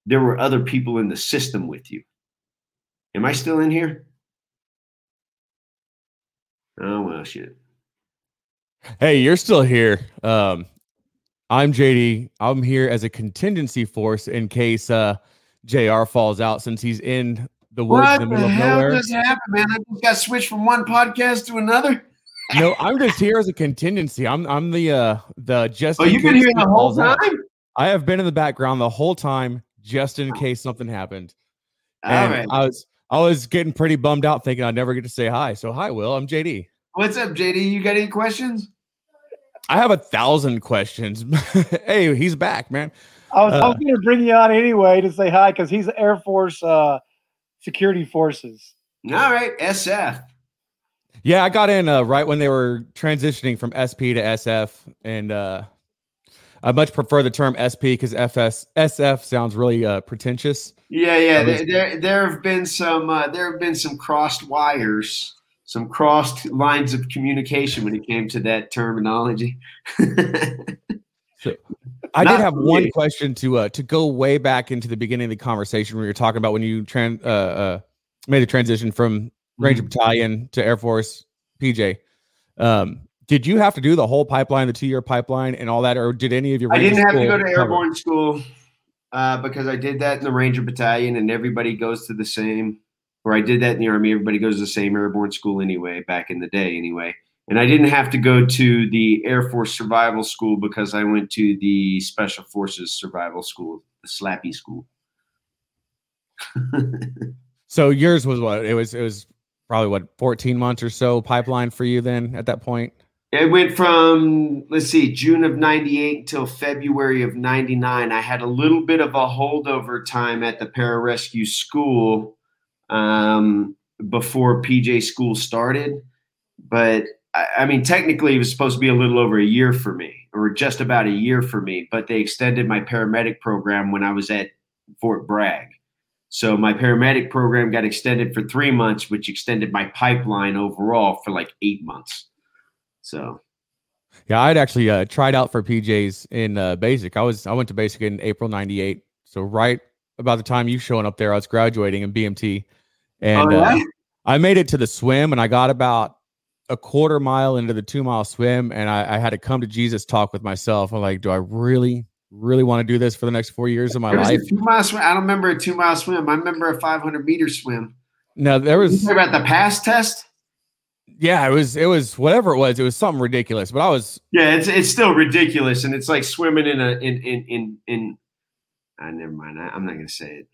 Speaker 4: there were other people in the system with you. Am I still in here? Oh well, shit.
Speaker 5: Hey, you're still here. Um, I'm JD. I'm here as a contingency force in case uh, JR falls out since he's in the woods
Speaker 4: what
Speaker 5: in the middle
Speaker 4: the
Speaker 5: of
Speaker 4: hell
Speaker 5: nowhere.
Speaker 4: just happened, man? I just got switched from one podcast to another.
Speaker 5: No, I'm just here as a contingency. I'm I'm the uh the just.
Speaker 4: Oh, you've been here the whole
Speaker 5: falls out.
Speaker 4: time.
Speaker 5: I have been in the background the whole time just in case something happened.
Speaker 4: All
Speaker 5: And
Speaker 4: right.
Speaker 5: I was I was getting pretty bummed out thinking I'd never get to say hi. So hi, Will. I'm JD.
Speaker 4: What's up, JD? You got any questions?
Speaker 5: I have a thousand questions. hey, he's back, man.
Speaker 2: I was, I
Speaker 5: Uh,
Speaker 2: was going to bring you on anyway to say hi because he's Air Force uh, Security Forces.
Speaker 4: All right, SF.
Speaker 5: Yeah, I got in uh, right when they were transitioning from SP to SF, and uh, I much prefer the term SP because FS SF sounds really uh, pretentious.
Speaker 4: Yeah, yeah. There, there, there have been some. Uh, there have been some crossed wires, some crossed lines of communication when it came to that terminology.
Speaker 5: I
Speaker 4: Not
Speaker 5: did have one question to uh to go way back into the beginning of the conversation where you were talking about when you tran uh, uh made the transition from Ranger
Speaker 4: Mm-hmm.
Speaker 5: Battalion to Air Force PJ. Um, did you have to do the whole pipeline, the two year pipeline, and all that, or did any of your?
Speaker 4: I didn't have to go to
Speaker 5: cover?
Speaker 4: airborne school uh, because I did that in the Ranger Battalion, and everybody goes to the same. Or I did that in the Army. Everybody goes to the same airborne school anyway, back in the day, anyway. And I didn't have to go to the Air Force Survival School because I went to the Special Forces Survival School, the Slappy School.
Speaker 5: So yours was what? It was it was probably what fourteen months or so pipeline for you then at that point.
Speaker 4: It went from let's see, June of '98 until February of '99. I had a little bit of a holdover time at the pararescue school um, before PJ school started, but I, I mean, technically, it was supposed to be a little over a year for me, or just about a year for me. But they extended my paramedic program when I was at Fort Bragg. So my paramedic program got extended for three months, which extended my pipeline overall for like eight months. So
Speaker 5: Yeah, I'd actually uh, tried out for PJs in uh, basic. I was I went to basic in April '98, so right about the time you showing up there, I was graduating in BMT, and
Speaker 4: Oh,
Speaker 5: uh. I made it to the swim, and I got about a quarter mile into the two mile swim, and I, I had to come to Jesus talk with myself. I'm like, do I really, really want to do this for the next four years of my life?
Speaker 4: two mile swim. I don't remember a two mile swim. I remember a 500 meter swim.
Speaker 5: No, there was
Speaker 4: about the pass test?
Speaker 5: yeah, it was it was whatever it was. It was something ridiculous, but I was
Speaker 4: Yeah, it's it's still ridiculous, and it's like swimming in a in in in in. Uh, never mind. I, I'm not gonna say it.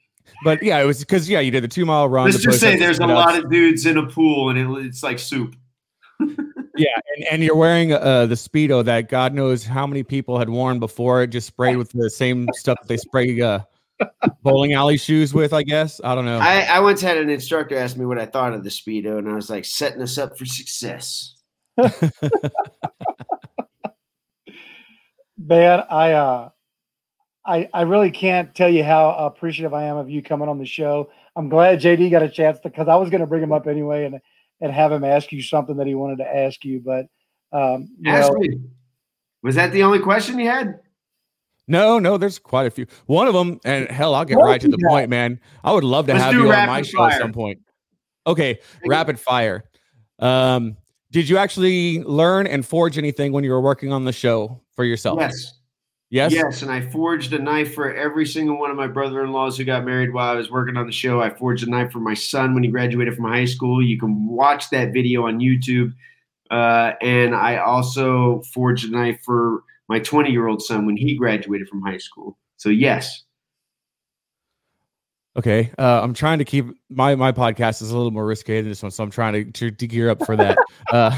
Speaker 5: but yeah, it was because yeah, you did the two mile run.
Speaker 4: Let's just say there's a lot of dudes in a pool, and it, it's like soup.
Speaker 5: Yeah, and, and you're wearing uh, the speedo that God knows how many people had worn before. It just sprayed with the same stuff they spray uh, bowling alley shoes with. I guess I don't know.
Speaker 4: I, I once had an instructor ask me what I thought of the speedo, and I was like, setting us up for success.
Speaker 2: Man, I uh I I really can't tell you how appreciative I am of you coming on the show. I'm glad JD got a chance because I was going to bring him up anyway and and have him ask you something that he wanted to ask you, but um you
Speaker 4: Ask
Speaker 2: know,
Speaker 4: me. Was that the only question you had?
Speaker 5: no, no, there's quite a few. One of them, and hell, I'll get
Speaker 2: What
Speaker 5: right to the
Speaker 2: you
Speaker 5: point, man. I would love to
Speaker 4: Let's
Speaker 5: have you on my show at some point. Okay, rapid fire. Um, did you actually learn and forge anything when you were working on the show for yourself?
Speaker 4: Yes.
Speaker 5: Yes.
Speaker 4: Yes, and I forged a knife for every single one of my brother-in-laws who got married while I was working on the show. I forged a knife for my son when he graduated from high school. You can watch that video on YouTube. Uh, and I also forged a knife for my 20-year-old son when he graduated from high school. So yes,
Speaker 5: Okay, uh, I'm trying to keep my my podcast is a little more risque than this one, so I'm trying to to, to gear up for that. uh,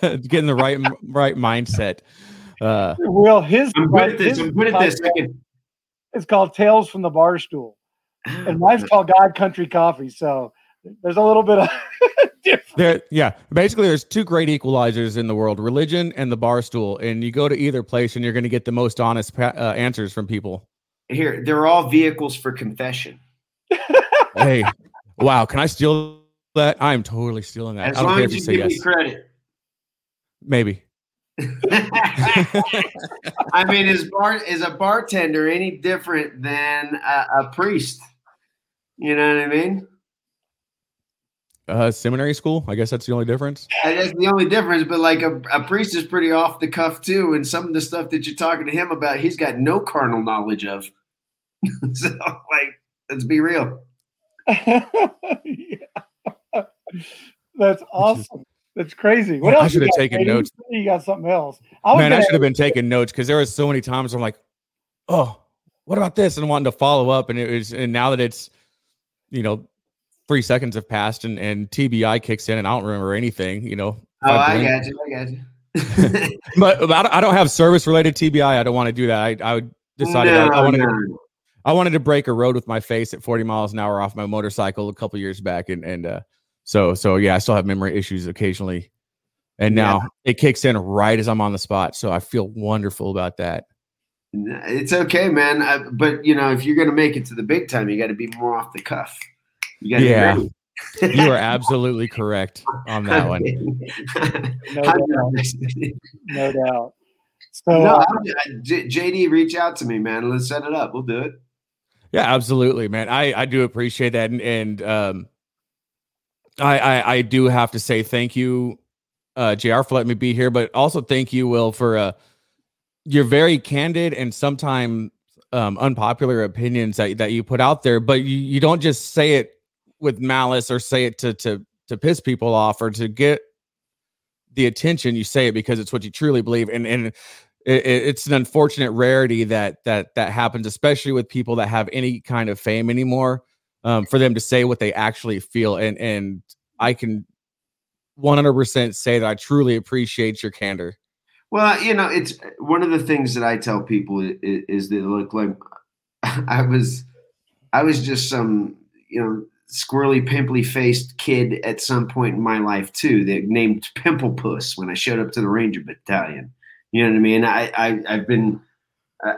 Speaker 5: get in the right right mindset. Uh,
Speaker 2: Will his
Speaker 4: I'm good at this. I'm good at this. I
Speaker 2: podcast
Speaker 4: can-
Speaker 2: It's called Tales from the Bar Stool, and mine's called God Country Coffee. So there's a little bit of difference.
Speaker 5: there, yeah. Basically, there's two great equalizers in the world: religion and the bar stool. And you go to either place, and you're going to get the most honest pa- uh, answers from people.
Speaker 4: Here, they're all vehicles for confession.
Speaker 5: Hey, wow! Can I steal that? I'm totally stealing that.
Speaker 4: As
Speaker 5: I don't
Speaker 4: long
Speaker 5: care
Speaker 4: as
Speaker 5: if
Speaker 4: you
Speaker 5: you say
Speaker 4: give me
Speaker 5: yes.
Speaker 4: credit.
Speaker 5: Maybe.
Speaker 4: I mean, is bar is a bartender any different than a, a priest? You know what I mean?
Speaker 5: Uh, seminary school. I guess that's the only difference.
Speaker 4: And that's the only difference. But like a, a priest is pretty off the cuff too, and some of the stuff that you're talking to him about, he's got no carnal knowledge of. so, like, let's be real.
Speaker 2: Yeah. That's awesome. That's crazy. What
Speaker 5: I
Speaker 2: else? you
Speaker 5: should have taken
Speaker 2: JD?
Speaker 5: notes.
Speaker 2: You got something else. I
Speaker 5: Man, I should have been taking notes because there was so many times I'm like, oh, what about this? And wanting to follow up. And it was, and now that it's, you know, three seconds have passed and, and TBI kicks in and I don't remember anything, you know.
Speaker 4: Oh, I
Speaker 5: blink-
Speaker 4: got you. I got you.
Speaker 5: but, but I don't- have service related TBI. I don't want to do that. I, I would decided I, I
Speaker 4: No,
Speaker 5: wanted to. I wanted to break a road with my face at 40 miles an hour off my motorcycle a couple years back. And, and, uh, so, so yeah, I still have memory issues occasionally. And
Speaker 4: Yeah.
Speaker 5: now it kicks in right as I'm on the spot. So I feel wonderful about that.
Speaker 4: It's okay, man. I, but you know, if you're gonna make it to the big time, you got to be more off the cuff. You got
Speaker 5: Yeah. You are absolutely correct on that one.
Speaker 2: No doubt. no doubt. So
Speaker 4: no,
Speaker 2: uh,
Speaker 4: I- J- JD, reach out to me, man. Let's set it up. We'll do it.
Speaker 5: Yeah, absolutely, man. I I do appreciate that, and, and um, I, I I do have to say thank you, uh, JR for letting me be here, but also thank you, Will, for uh, your very candid and sometimes um, unpopular opinions that that you put out there. But you, you don't just say it with malice or say it to to to piss people off or to get the attention. You say it because it's what you truly believe, and and it, it- it's an unfortunate rarity that that that happens, especially with people that have any kind of fame anymore. Um, for them to say what they actually feel, and and I can 100% say that I truly appreciate your candor.
Speaker 4: Well, you know, it's one of the things that I tell people is, is that look like I was, I was just some, you know, squirrely, pimply faced kid at some point in my life too. That named Pimple Puss when I showed up to the Ranger Battalion. You know what I mean? I, I I've been.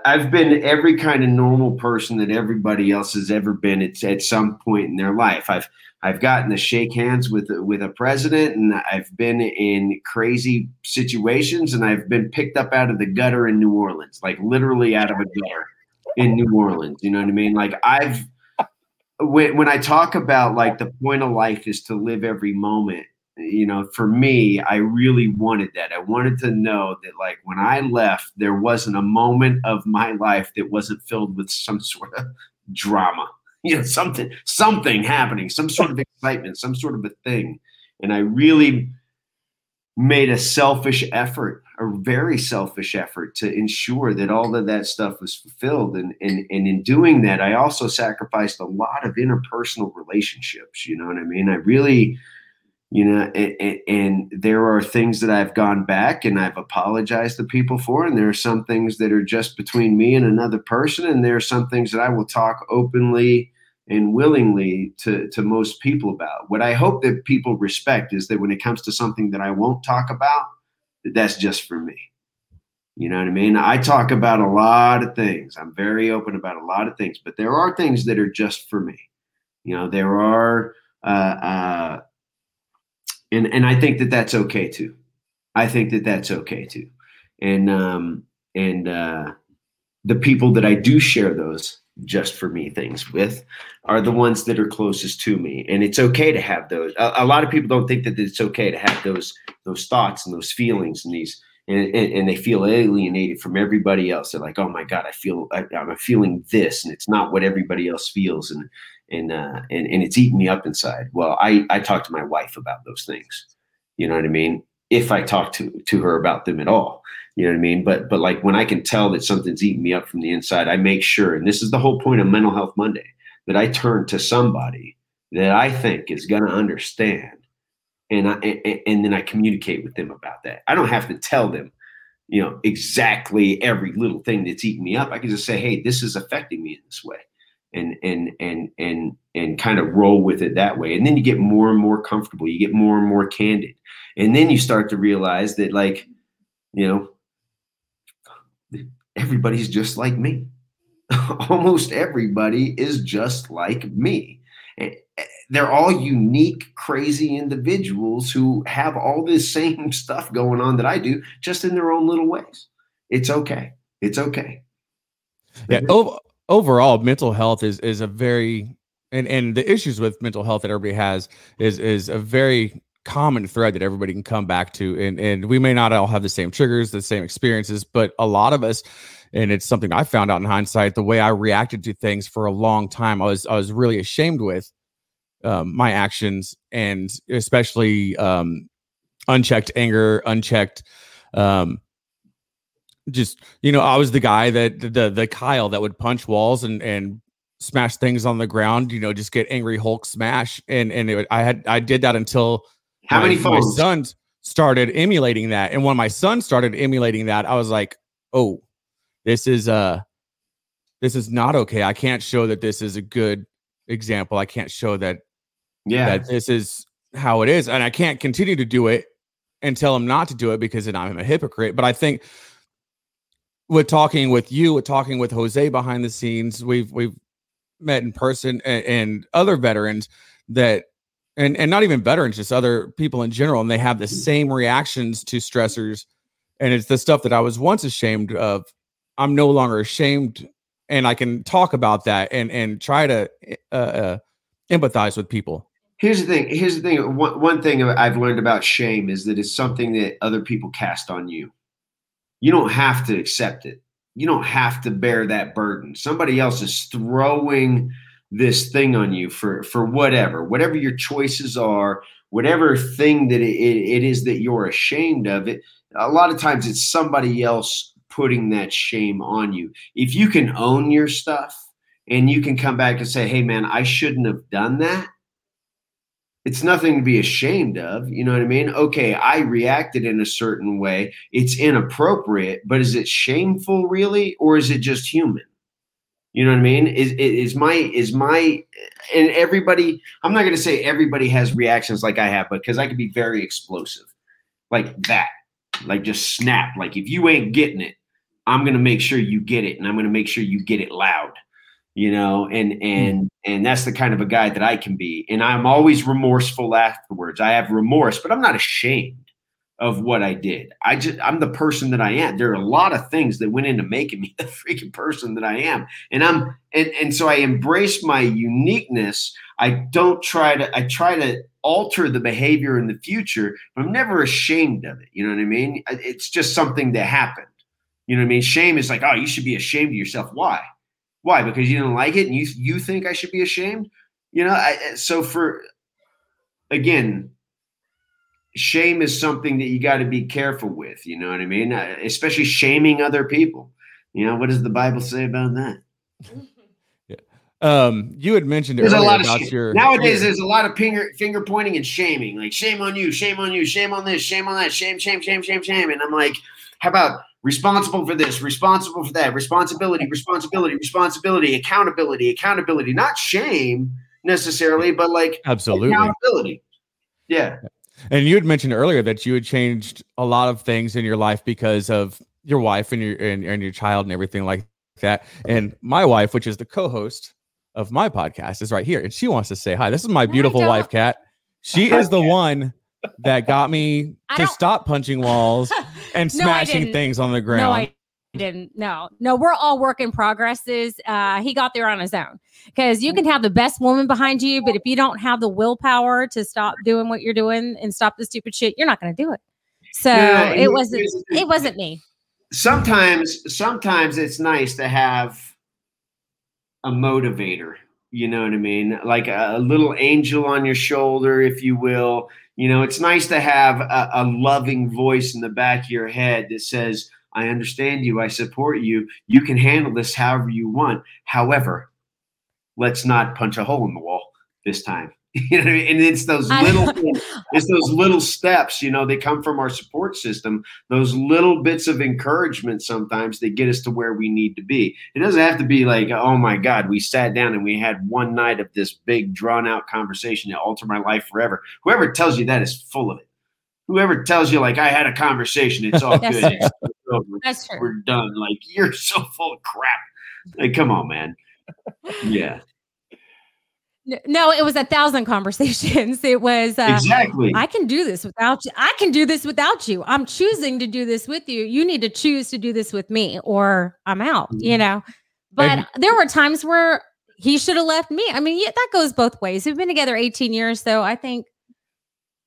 Speaker 4: I've been every kind of normal person that everybody else has ever been at, at some point in their life. I've I've gotten to shake hands with with a president, and I've been in crazy situations, and I've been picked up out of the gutter in New Orleans, like literally out of a gutter in New Orleans. You know what I mean? Like I've when when I talk about like the point of life is to live every moment. You know, for me, I really wanted that. I wanted to know that, like, when I left, there wasn't a moment of my life that wasn't filled with some sort of drama you know something something happening some sort of excitement some sort of a thing. And i really made a selfish effort a very selfish effort to ensure that all of that stuff was fulfilled. And and, and in doing that i also sacrificed a lot of interpersonal relationships you know what i mean? I really you know and, and there are things that i've gone back and i've apologized to people for and there are some things that are just between me and another person and there are some things that i will talk openly and willingly to, to most people about. What i hope that people respect is that when it comes to something that i won't talk about that that's just for me. You know what i mean? I talk about a lot of things. I'm very open about a lot of things but there are things that are just for me. You know there are uh, uh, and and I think that that's okay too. I think that that's okay too, and um, and uh, the people that I do share those just for me things with are the ones that are closest to me, and it's okay to have those. A, a lot of people don't think that it's okay to have those those thoughts and those feelings and these. And, and, and they feel alienated from everybody else. They're like, "Oh my God, I feel I, I'm feeling this, and it's not what everybody else feels." And and uh, and and it's eating me up inside. Well, I I talk to my wife about those things. You know what I mean? If I talk to to her about them at all, you know what I mean. But but like when I can tell that something's eating me up from the inside, I make sure. And this is the whole point of Mental Health Monday that I turn to somebody that I think is going to understand, and I and, and then I communicate with them about that. I don't have to tell them you know exactly every little thing that's eating me up i can just say hey this is affecting me in this way and and and and and kind of roll with it that way. And then you get more and more comfortable. You get more and more candid. And then you start to realize that like you know everybody's just like me. Almost everybody is just like me. Eh, they're all unique crazy individuals who have all this same stuff going on that i do just in their own little ways. It's okay. It's okay.
Speaker 5: Yeah. ov- overall, mental health is is a very and and the issues with mental health that everybody has is is a very common thread that everybody can come back to and and we may not all have the same triggers the same experiences but a lot of us and it's something i found out in hindsight the way i reacted to things for a long time i was i was really ashamed with um, my actions and especially um, unchecked anger unchecked um, just you know i was the guy that the the kyle that would punch walls and and smash things on the ground you know just get angry hulk smash. And and it, i had i did that until
Speaker 4: how
Speaker 5: my,
Speaker 4: many
Speaker 5: my sons started emulating that. And when my son started emulating that i was like oh this is uh this is not okay. I can't show that this is a good example. I can't show that
Speaker 4: yeah.
Speaker 5: that this is how it is. And i can't continue to do it and tell him not to do it because then i'm a hypocrite. But i think with talking with you with talking with jose behind the scenes we've we've met in person and, and other veterans that and and not even veterans just other people in general and they have the same reactions to stressors and it's the stuff that I was once ashamed of. I'm no longer ashamed, and I can talk about that and and try to uh, uh, empathize with people.
Speaker 4: Here's the thing. Here's the thing. One, one thing I've learned about shame is that it's something that other people cast on you. You don't have to accept it. You don't have to bear that burden. Somebody else is throwing this thing on you for for whatever, whatever your choices are, whatever thing that it, it is that you're ashamed of. It a lot of times it's somebody else putting that shame on you. If you can own your stuff and you can come back and say, "Hey, man, I shouldn't have done that." It's nothing to be ashamed of. You know what I mean? Okay, I reacted in a certain way. It's inappropriate, but is it shameful really, or is it just human? You know what I mean? Is is my is my and everybody? I'm not going to say everybody has reactions like I have, but because I can be very explosive, like that, like just snap. Like if you ain't getting it, I'm going to make sure you get it, and I'm going to make sure you get it loud you know and hmm. and and that's the kind of a guy that i can be. And i'm always remorseful afterwards. I have remorse but i'm not ashamed of what i did. I just i'm the person that i am. There are a lot of things that went into making me the freaking person that i am. And i'm and and so i embrace my uniqueness. I don't try to i try to alter the behavior in the future but i'm never ashamed of it. You know what i mean? It's just something that happened. You know what i mean? Shame is like oh you should be ashamed of yourself. Why why? Because you didn't like it and you you think I should be ashamed? You know, I, so for again, shame is something that you got to be careful with. You know what I mean? Uh, especially shaming other people. You know, what does the Bible say about that?
Speaker 5: yeah. Um, you had mentioned
Speaker 4: there's a lot of
Speaker 5: your
Speaker 4: nowadays. There's a lot of finger finger pointing and shaming, like shame on you, shame on you, shame on this, shame on that, shame, shame, shame, shame, shame. And I'm like, how about responsible for this, responsible for that, responsibility, responsibility, responsibility, accountability, accountability, not shame necessarily, but like
Speaker 5: absolutely
Speaker 4: accountability. Yeah.
Speaker 5: And you had mentioned earlier that you had changed a lot of things in your life because of your wife and your and, and your child and everything like that. And my wife, which is the co-host of my podcast, is right here, and she wants to say hi. This is my beautiful wife, Kat. She is the one that got me to stop punching walls and smashing things on the ground.
Speaker 6: No, I didn't. No, no, we're all work in progresses. Uh, he got there on his own because you can have the best woman behind you, but if you don't have the willpower to stop doing what you're doing and stop the stupid shit, you're not going to do it. So yeah, it wasn't. It wasn't me.
Speaker 4: Sometimes, sometimes it's nice to have a motivator. You know what I mean? Like a, a little angel on your shoulder, if you will you know, it's nice to have a, a loving voice in the back of your head that says, I understand you. I support you. You can handle this however you want. However, let's not punch a hole in the wall this time. you know, I mean? and it's those little, it's those little steps. You know, they come from our support system. Those little bits of encouragement sometimes they get us to where we need to be. It doesn't have to be like, oh my God, we sat down and we had one night of this big drawn out conversation that altered my life forever. Whoever tells you that is full of it. Whoever tells you like I had a conversation, it's all good.
Speaker 6: True. That's true.
Speaker 4: We're done. Like you're so full of crap. Like, come on, man. Yeah.
Speaker 6: No, it was a thousand conversations. It was
Speaker 4: uh, exactly.
Speaker 6: I can do this without you. I can do this without you. I'm choosing to do this with you. You need to choose to do this with me, or I'm out. You mm-hmm. know. But and, there were times where he should have left me. I mean, yeah, that goes both ways. We've been together 18 years, so I think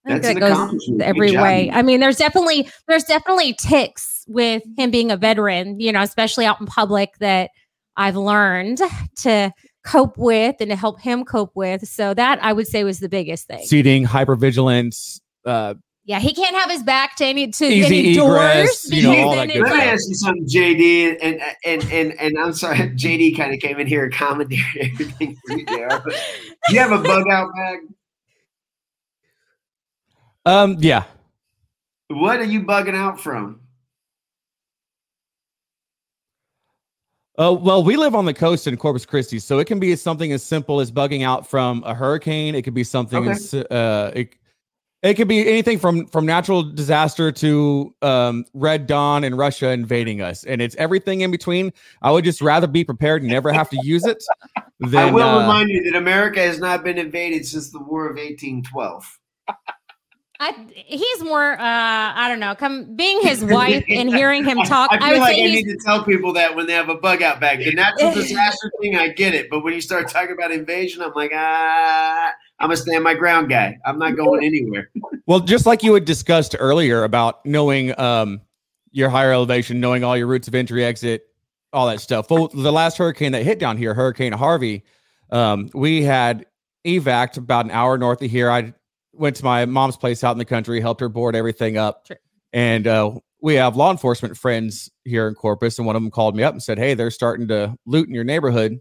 Speaker 6: I think that goes every way. I mean, there's definitely there's definitely ticks with him being a veteran, you know, especially out in public that I've learned to cope with and to help him cope with. So that I would say was the biggest thing.
Speaker 5: Seating, hypervigilance, uh,
Speaker 6: yeah, he can't have his back to any to any egress,
Speaker 4: doors. You know, all that good Let me ask you something, JD, and and and and I'm sorry, JD kind of came in here and commented everything for you there. But you have a bug out bag?
Speaker 5: Um, yeah.
Speaker 4: What are you bugging out from?
Speaker 5: Uh, well, we live on the coast in Corpus Christi, so it can be something as simple as bugging out from a hurricane. It could be something okay. as uh, it, it could be anything from from natural disaster to um, Red Dawn and Russia invading us, and it's everything in between. I would just rather be prepared and never have to use it. Than, I
Speaker 4: will uh, remind you that America has not been invaded since the War of 1812.
Speaker 6: I, he's more, uh, I don't know, come being his wife and hearing him talk.
Speaker 4: I
Speaker 6: I,
Speaker 4: feel
Speaker 6: would
Speaker 4: like
Speaker 6: say
Speaker 4: I need to tell people that when they have a bug out bag. The natural disaster thing, I get it. But when you start talking about invasion, I'm like, ah, I'm a stand my ground guy. I'm not going anywhere.
Speaker 5: Well, just like you had discussed earlier about knowing um, your higher elevation, knowing all your routes of entry, exit, all that stuff. Well, the last hurricane that hit down here, Hurricane Harvey, um, we had evac about an hour north of here. I went to my mom's place out in the country, helped her board everything up,
Speaker 6: Sure.
Speaker 5: and uh, we have law enforcement friends here in Corpus, and one of them called me up and said, "Hey, they're starting to loot in your neighborhood."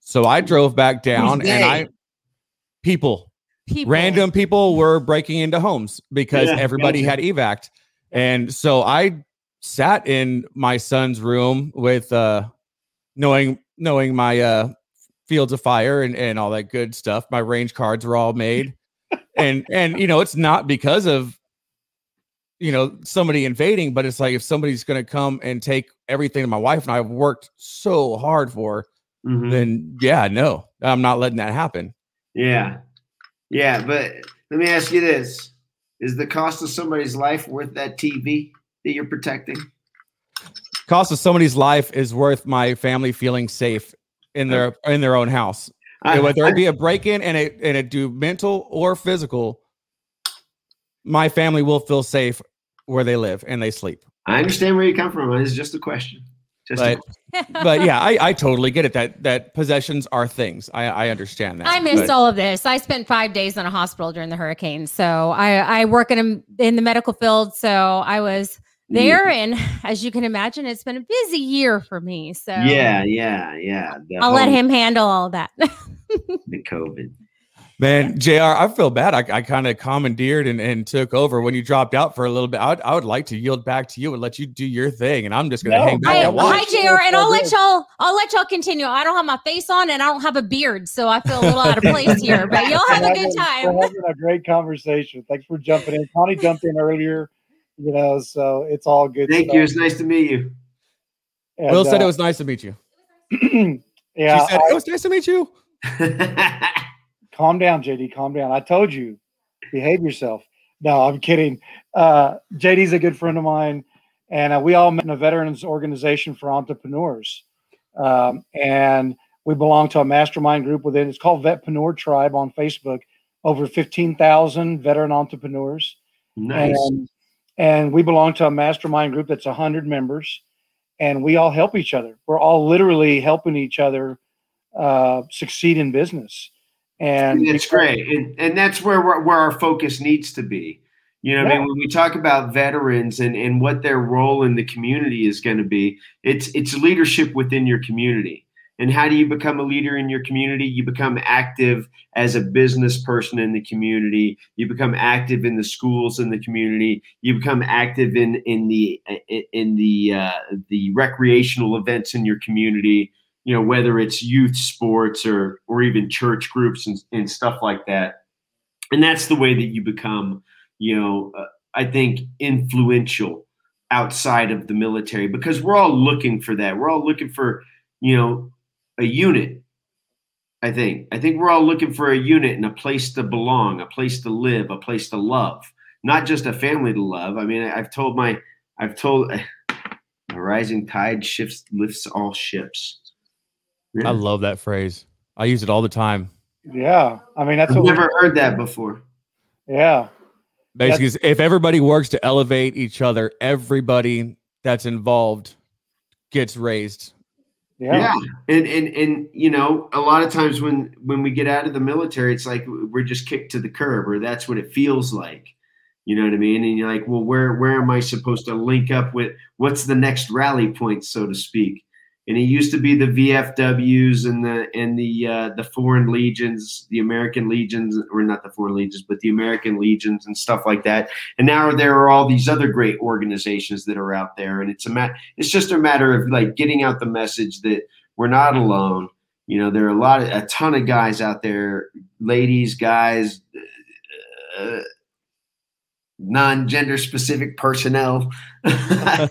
Speaker 5: So I drove back down, and? I people
Speaker 6: people.
Speaker 5: random people were breaking into homes because
Speaker 4: Yeah,
Speaker 5: everybody
Speaker 4: gotcha.
Speaker 5: had evac and so i sat in my son's room with uh knowing knowing my uh fields of fire and, and all that good stuff my range cards were all made and and you know it's not because of you know somebody invading but it's like if somebody's going to come and take everything that my wife and i have worked so hard for
Speaker 4: Mhm.
Speaker 5: then yeah no i'm not letting that happen
Speaker 4: Yeah. Yeah. But let me ask you this Is the cost of somebody's life worth that TV that you're protecting?
Speaker 5: cost of somebody's life is worth my family feeling safe in their in their own house.
Speaker 4: I,
Speaker 5: Whether
Speaker 4: I-
Speaker 5: it be a break in and it and it do mental or physical, my family will feel safe where they live and they sleep.
Speaker 4: I understand where you come from. It's just a question. Just a
Speaker 5: But but yeah, I, I totally get it that that possessions are things. I, I understand that.
Speaker 6: I missed
Speaker 5: But
Speaker 6: all of this. I spent five days in a hospital during the hurricane. So I, I work in, a, in the medical field. So I was there. And as you can imagine, it's been a busy year for me. So
Speaker 4: Yeah, yeah, yeah. The
Speaker 6: I'll let him handle all that.
Speaker 4: The COVID.
Speaker 5: Man, JR., I feel bad. I, I kind of commandeered and, and took over when you dropped out for a little bit. I would, I would like to yield back to you and let you do your thing, and I'm just going to
Speaker 2: No,
Speaker 5: hang back
Speaker 6: Hi,
Speaker 5: and watch.
Speaker 6: hi, JR. And I'll let y'all. I'll let y'all continue. I don't have my face on, and I don't have a beard, so I feel a little out of place here. But y'all have a good time.
Speaker 2: We're having a great conversation. Thanks for jumping in. Connie jumped in earlier, you know, so it's all good.
Speaker 4: Thank
Speaker 2: stuff.
Speaker 4: you. It's nice to meet you.
Speaker 2: And,
Speaker 5: Will said
Speaker 2: uh,
Speaker 5: it was nice to meet you.
Speaker 2: yeah,
Speaker 5: she said
Speaker 2: I-
Speaker 5: it was nice to meet you.
Speaker 2: calm down, JD. Calm down. I told you, behave yourself. No, I'm kidding. Uh, JD's a good friend of mine, and uh, we all met in a veterans organization for entrepreneurs. Um, and we belong to a mastermind group within. It's called Vetpreneur Tribe on Facebook. Over 15,000 veteran entrepreneurs.
Speaker 4: nice.
Speaker 2: And, and we belong to a mastermind group that's 100 members, and we all help each other. We're all literally helping each other uh, succeed in business. And
Speaker 4: it's great, and and that's where where our focus needs to be. You know, what I mean, when we talk about veterans and and what their role in the community is going to be, it's it's leadership within your community. And how do you become a leader in your community? You become active as a business person in the community. You become active in the schools in the community. You become active in in the in the uh, the recreational events in your community you know whether it's youth sports or or even church groups and, and stuff like that and that's the way that you become you know uh, i think influential outside of the military because we're all looking for that we're all looking for you know a unit i think i think we're all looking for a unit and a place to belong a place to live a place to love not just a family to love i mean i've told my i've told a rising tide shifts lifts all ships
Speaker 5: I love that phrase. I use it all the time.
Speaker 2: yeah, I mean that's
Speaker 4: I've
Speaker 2: what we-
Speaker 4: never heard that before.
Speaker 2: yeah.
Speaker 5: Basically, it's if everybody works to elevate each other, everybody that's involved gets raised.
Speaker 2: Yeah.
Speaker 4: Yeah. And and and you know, a lot of times when when we get out of the military, it's like we're just kicked to the curb, or that's what it feels like. You know what I mean? And you're like, well, where where am I supposed to link up with? What's the next rally point, so to speak? And it used to be the VFWs and the and the uh, the foreign legions, the American legions, or not the foreign legions, but the American legions and stuff like that. And now there are all these other great organizations that are out there, and it's a mat. It's just a matter of like getting out the message that we're not alone. You know, there are a lot of a ton of guys out there, ladies, guys, uh, non-gender specific personnel that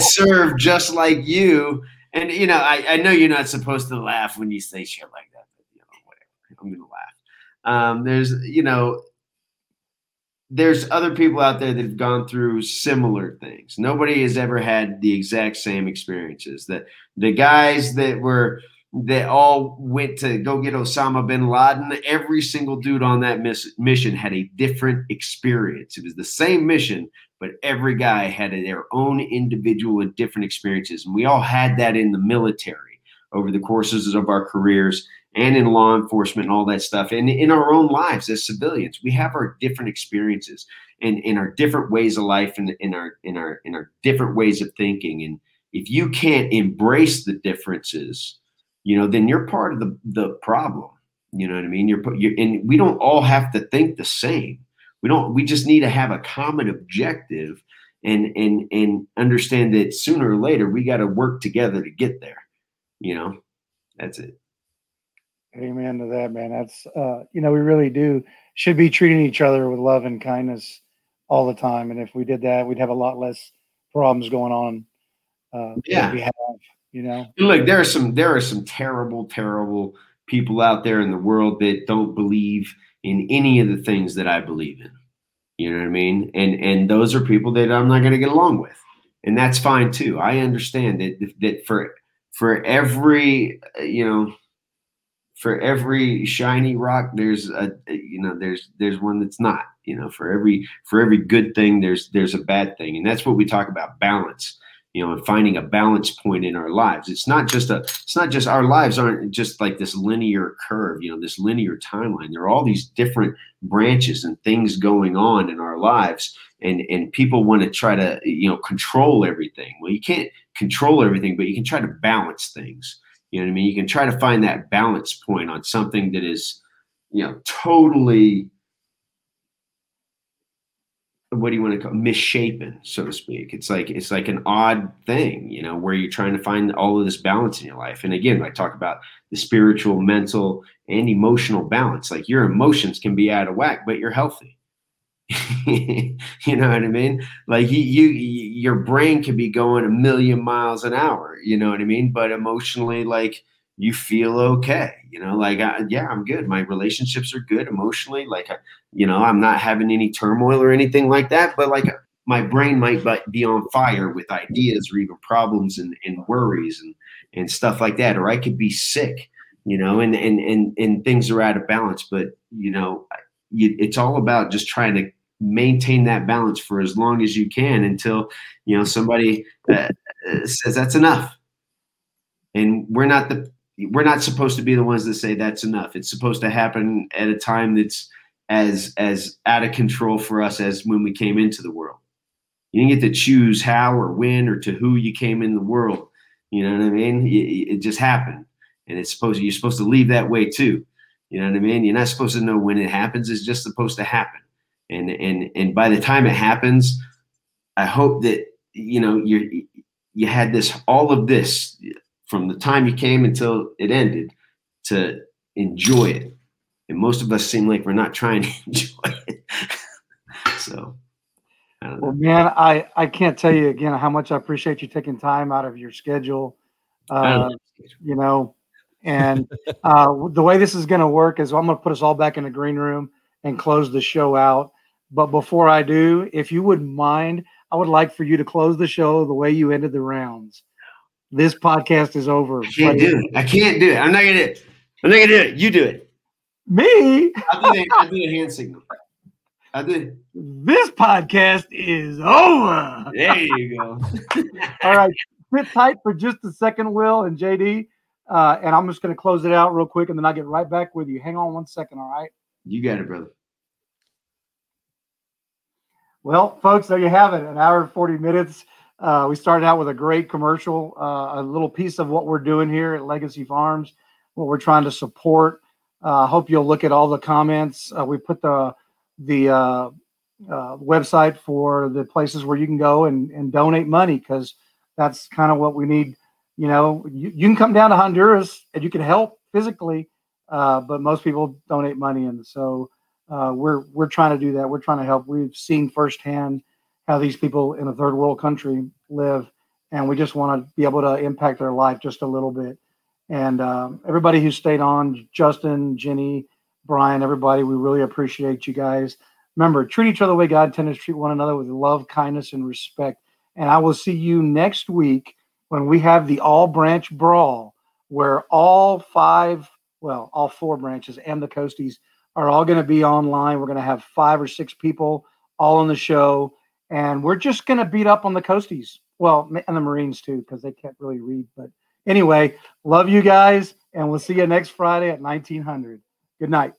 Speaker 4: serve just like you. And you know, I, I know you're not supposed to laugh when you say shit like that, but you know, whatever. I'm gonna laugh. Um, there's, you know, there's other people out there that have gone through similar things. Nobody has ever had the exact same experiences. That the guys that were that all went to go get Osama bin Laden, every single dude on that miss, mission had a different experience. It was the same mission, but every guy had their own individual and different experiences. And we all had that in the military over the courses of our careers and in law enforcement and all that stuff and in our own lives as civilians we have our different experiences and in our different ways of life and in our in our in our different ways of thinking and if you can't embrace the differences you know then you're part of the the problem you know what i mean you're, you're and we don't all have to think the same we don't we just need to have a common objective and and and understand that sooner or later we got to work together to get there you know that's it
Speaker 2: Amen to that, man. That's uh, you know, we really do should be treating each other with love and kindness all the time. And if we did that, we'd have a lot less problems going on. Uh,
Speaker 4: yeah,
Speaker 2: we have, you know.
Speaker 4: Look, there are some there are some terrible, terrible people out there in the world that don't believe in any of the things that I believe in. You know what I mean? And and those are people that I'm not going to get along with, and that's fine too. I understand that that for for every you know for every shiny rock there's a you know there's there's one that's not you know for every for every good thing there's there's a bad thing and that's what we talk about balance you know and finding a balance point in our lives. It's not just a it's not just our lives aren't just like this linear curve you know this linear timeline. There are all these different branches and things going on in our lives and and people want to try to you know control everything. Well you can't control everything but you can try to balance things. You know what I mean? You can try to find that balance point on something that is, you know, totally what do you want to call it? misshapen, so to speak. It's like it's like an odd thing, you know, where you're trying to find all of this balance in your life. And again, I talk about the spiritual, mental, and emotional balance. Like your emotions can be out of whack, but you're healthy. you know what I mean? Like you, you, your brain could be going a million miles an hour. You know what I mean? But emotionally, like you feel okay. You know, like I, yeah, I'm good. My relationships are good emotionally. Like you know, I'm not having any turmoil or anything like that. But like my brain might be on fire with ideas or even problems and, and worries and and stuff like that. Or I could be sick. You know, and and and and things are out of balance. But you know, it's all about just trying to maintain that balance for as long as you can until you know somebody uh, uh, says that's enough and we're not the we're not supposed to be the ones that say that's enough. It's supposed to happen at a time that's as as out of control for us as when we came into the world. You didn't get to choose how or when or to who you came in the world. You know what i mean? It, it just happened. And it's supposed you're supposed to leave that way too. You know what i mean? You're not supposed to know when it happens. It's just supposed to happen. And and and by the time it happens i hope that you know you you had this all of this from the time you came until it ended to enjoy it. And most of us seem like we're not trying to enjoy it. So
Speaker 2: well man i i can't tell you again how much i appreciate you taking time out of your schedule uh, you know and uh, the way this is going to work is i'm going to put us all back in the green room and close the show out. But before I do, if you wouldn't mind, I would like for you to close the show the way you ended the rounds. This podcast is over.
Speaker 4: I can't do it. I can't do it. I'm not gonna do it. I'm not gonna do it. You do it.
Speaker 2: Me?
Speaker 4: Do, I'll do a hand signal. I did.
Speaker 2: This podcast is over.
Speaker 4: There you go.
Speaker 2: All right. Sit tight for just a second, Will and JD. Uh, and I'm just going to close it out real quick and then I'll get right back with you. Hang on one second. All right.
Speaker 4: You got it, brother.
Speaker 2: Well, folks, there you have it. An hour and 40 minutes. Uh, we started out with a great commercial, uh, a little piece of what we're doing here at Legacy Farms, what we're trying to support. I uh, hope you'll look at all the comments. Uh, we put the the uh, uh, website for the places where you can go and, and donate money because that's kind of what we need. You know, you, you, can come down to Honduras and you can help physically, but most people donate money, and so uh, we're we're trying to do that. We're trying to help. We've seen firsthand how these people in a third world country live, and we just want to be able to impact their life just a little bit. And um, everybody who stayed on, Justin, Jenny, Brian, everybody, we really appreciate you guys. Remember, treat each other the way God intended to treat one another with love, kindness, and respect. And I will see you next week when we have the all branch brawl, where all five, well, all four branches and the Coasties are all going to be online. We're going to have five or six people all on the show, and we're just going to beat up on the Coasties. Well, and the Marines too, because they can't really read. But anyway, love you guys, and we'll see you next Friday at 1900. Good night.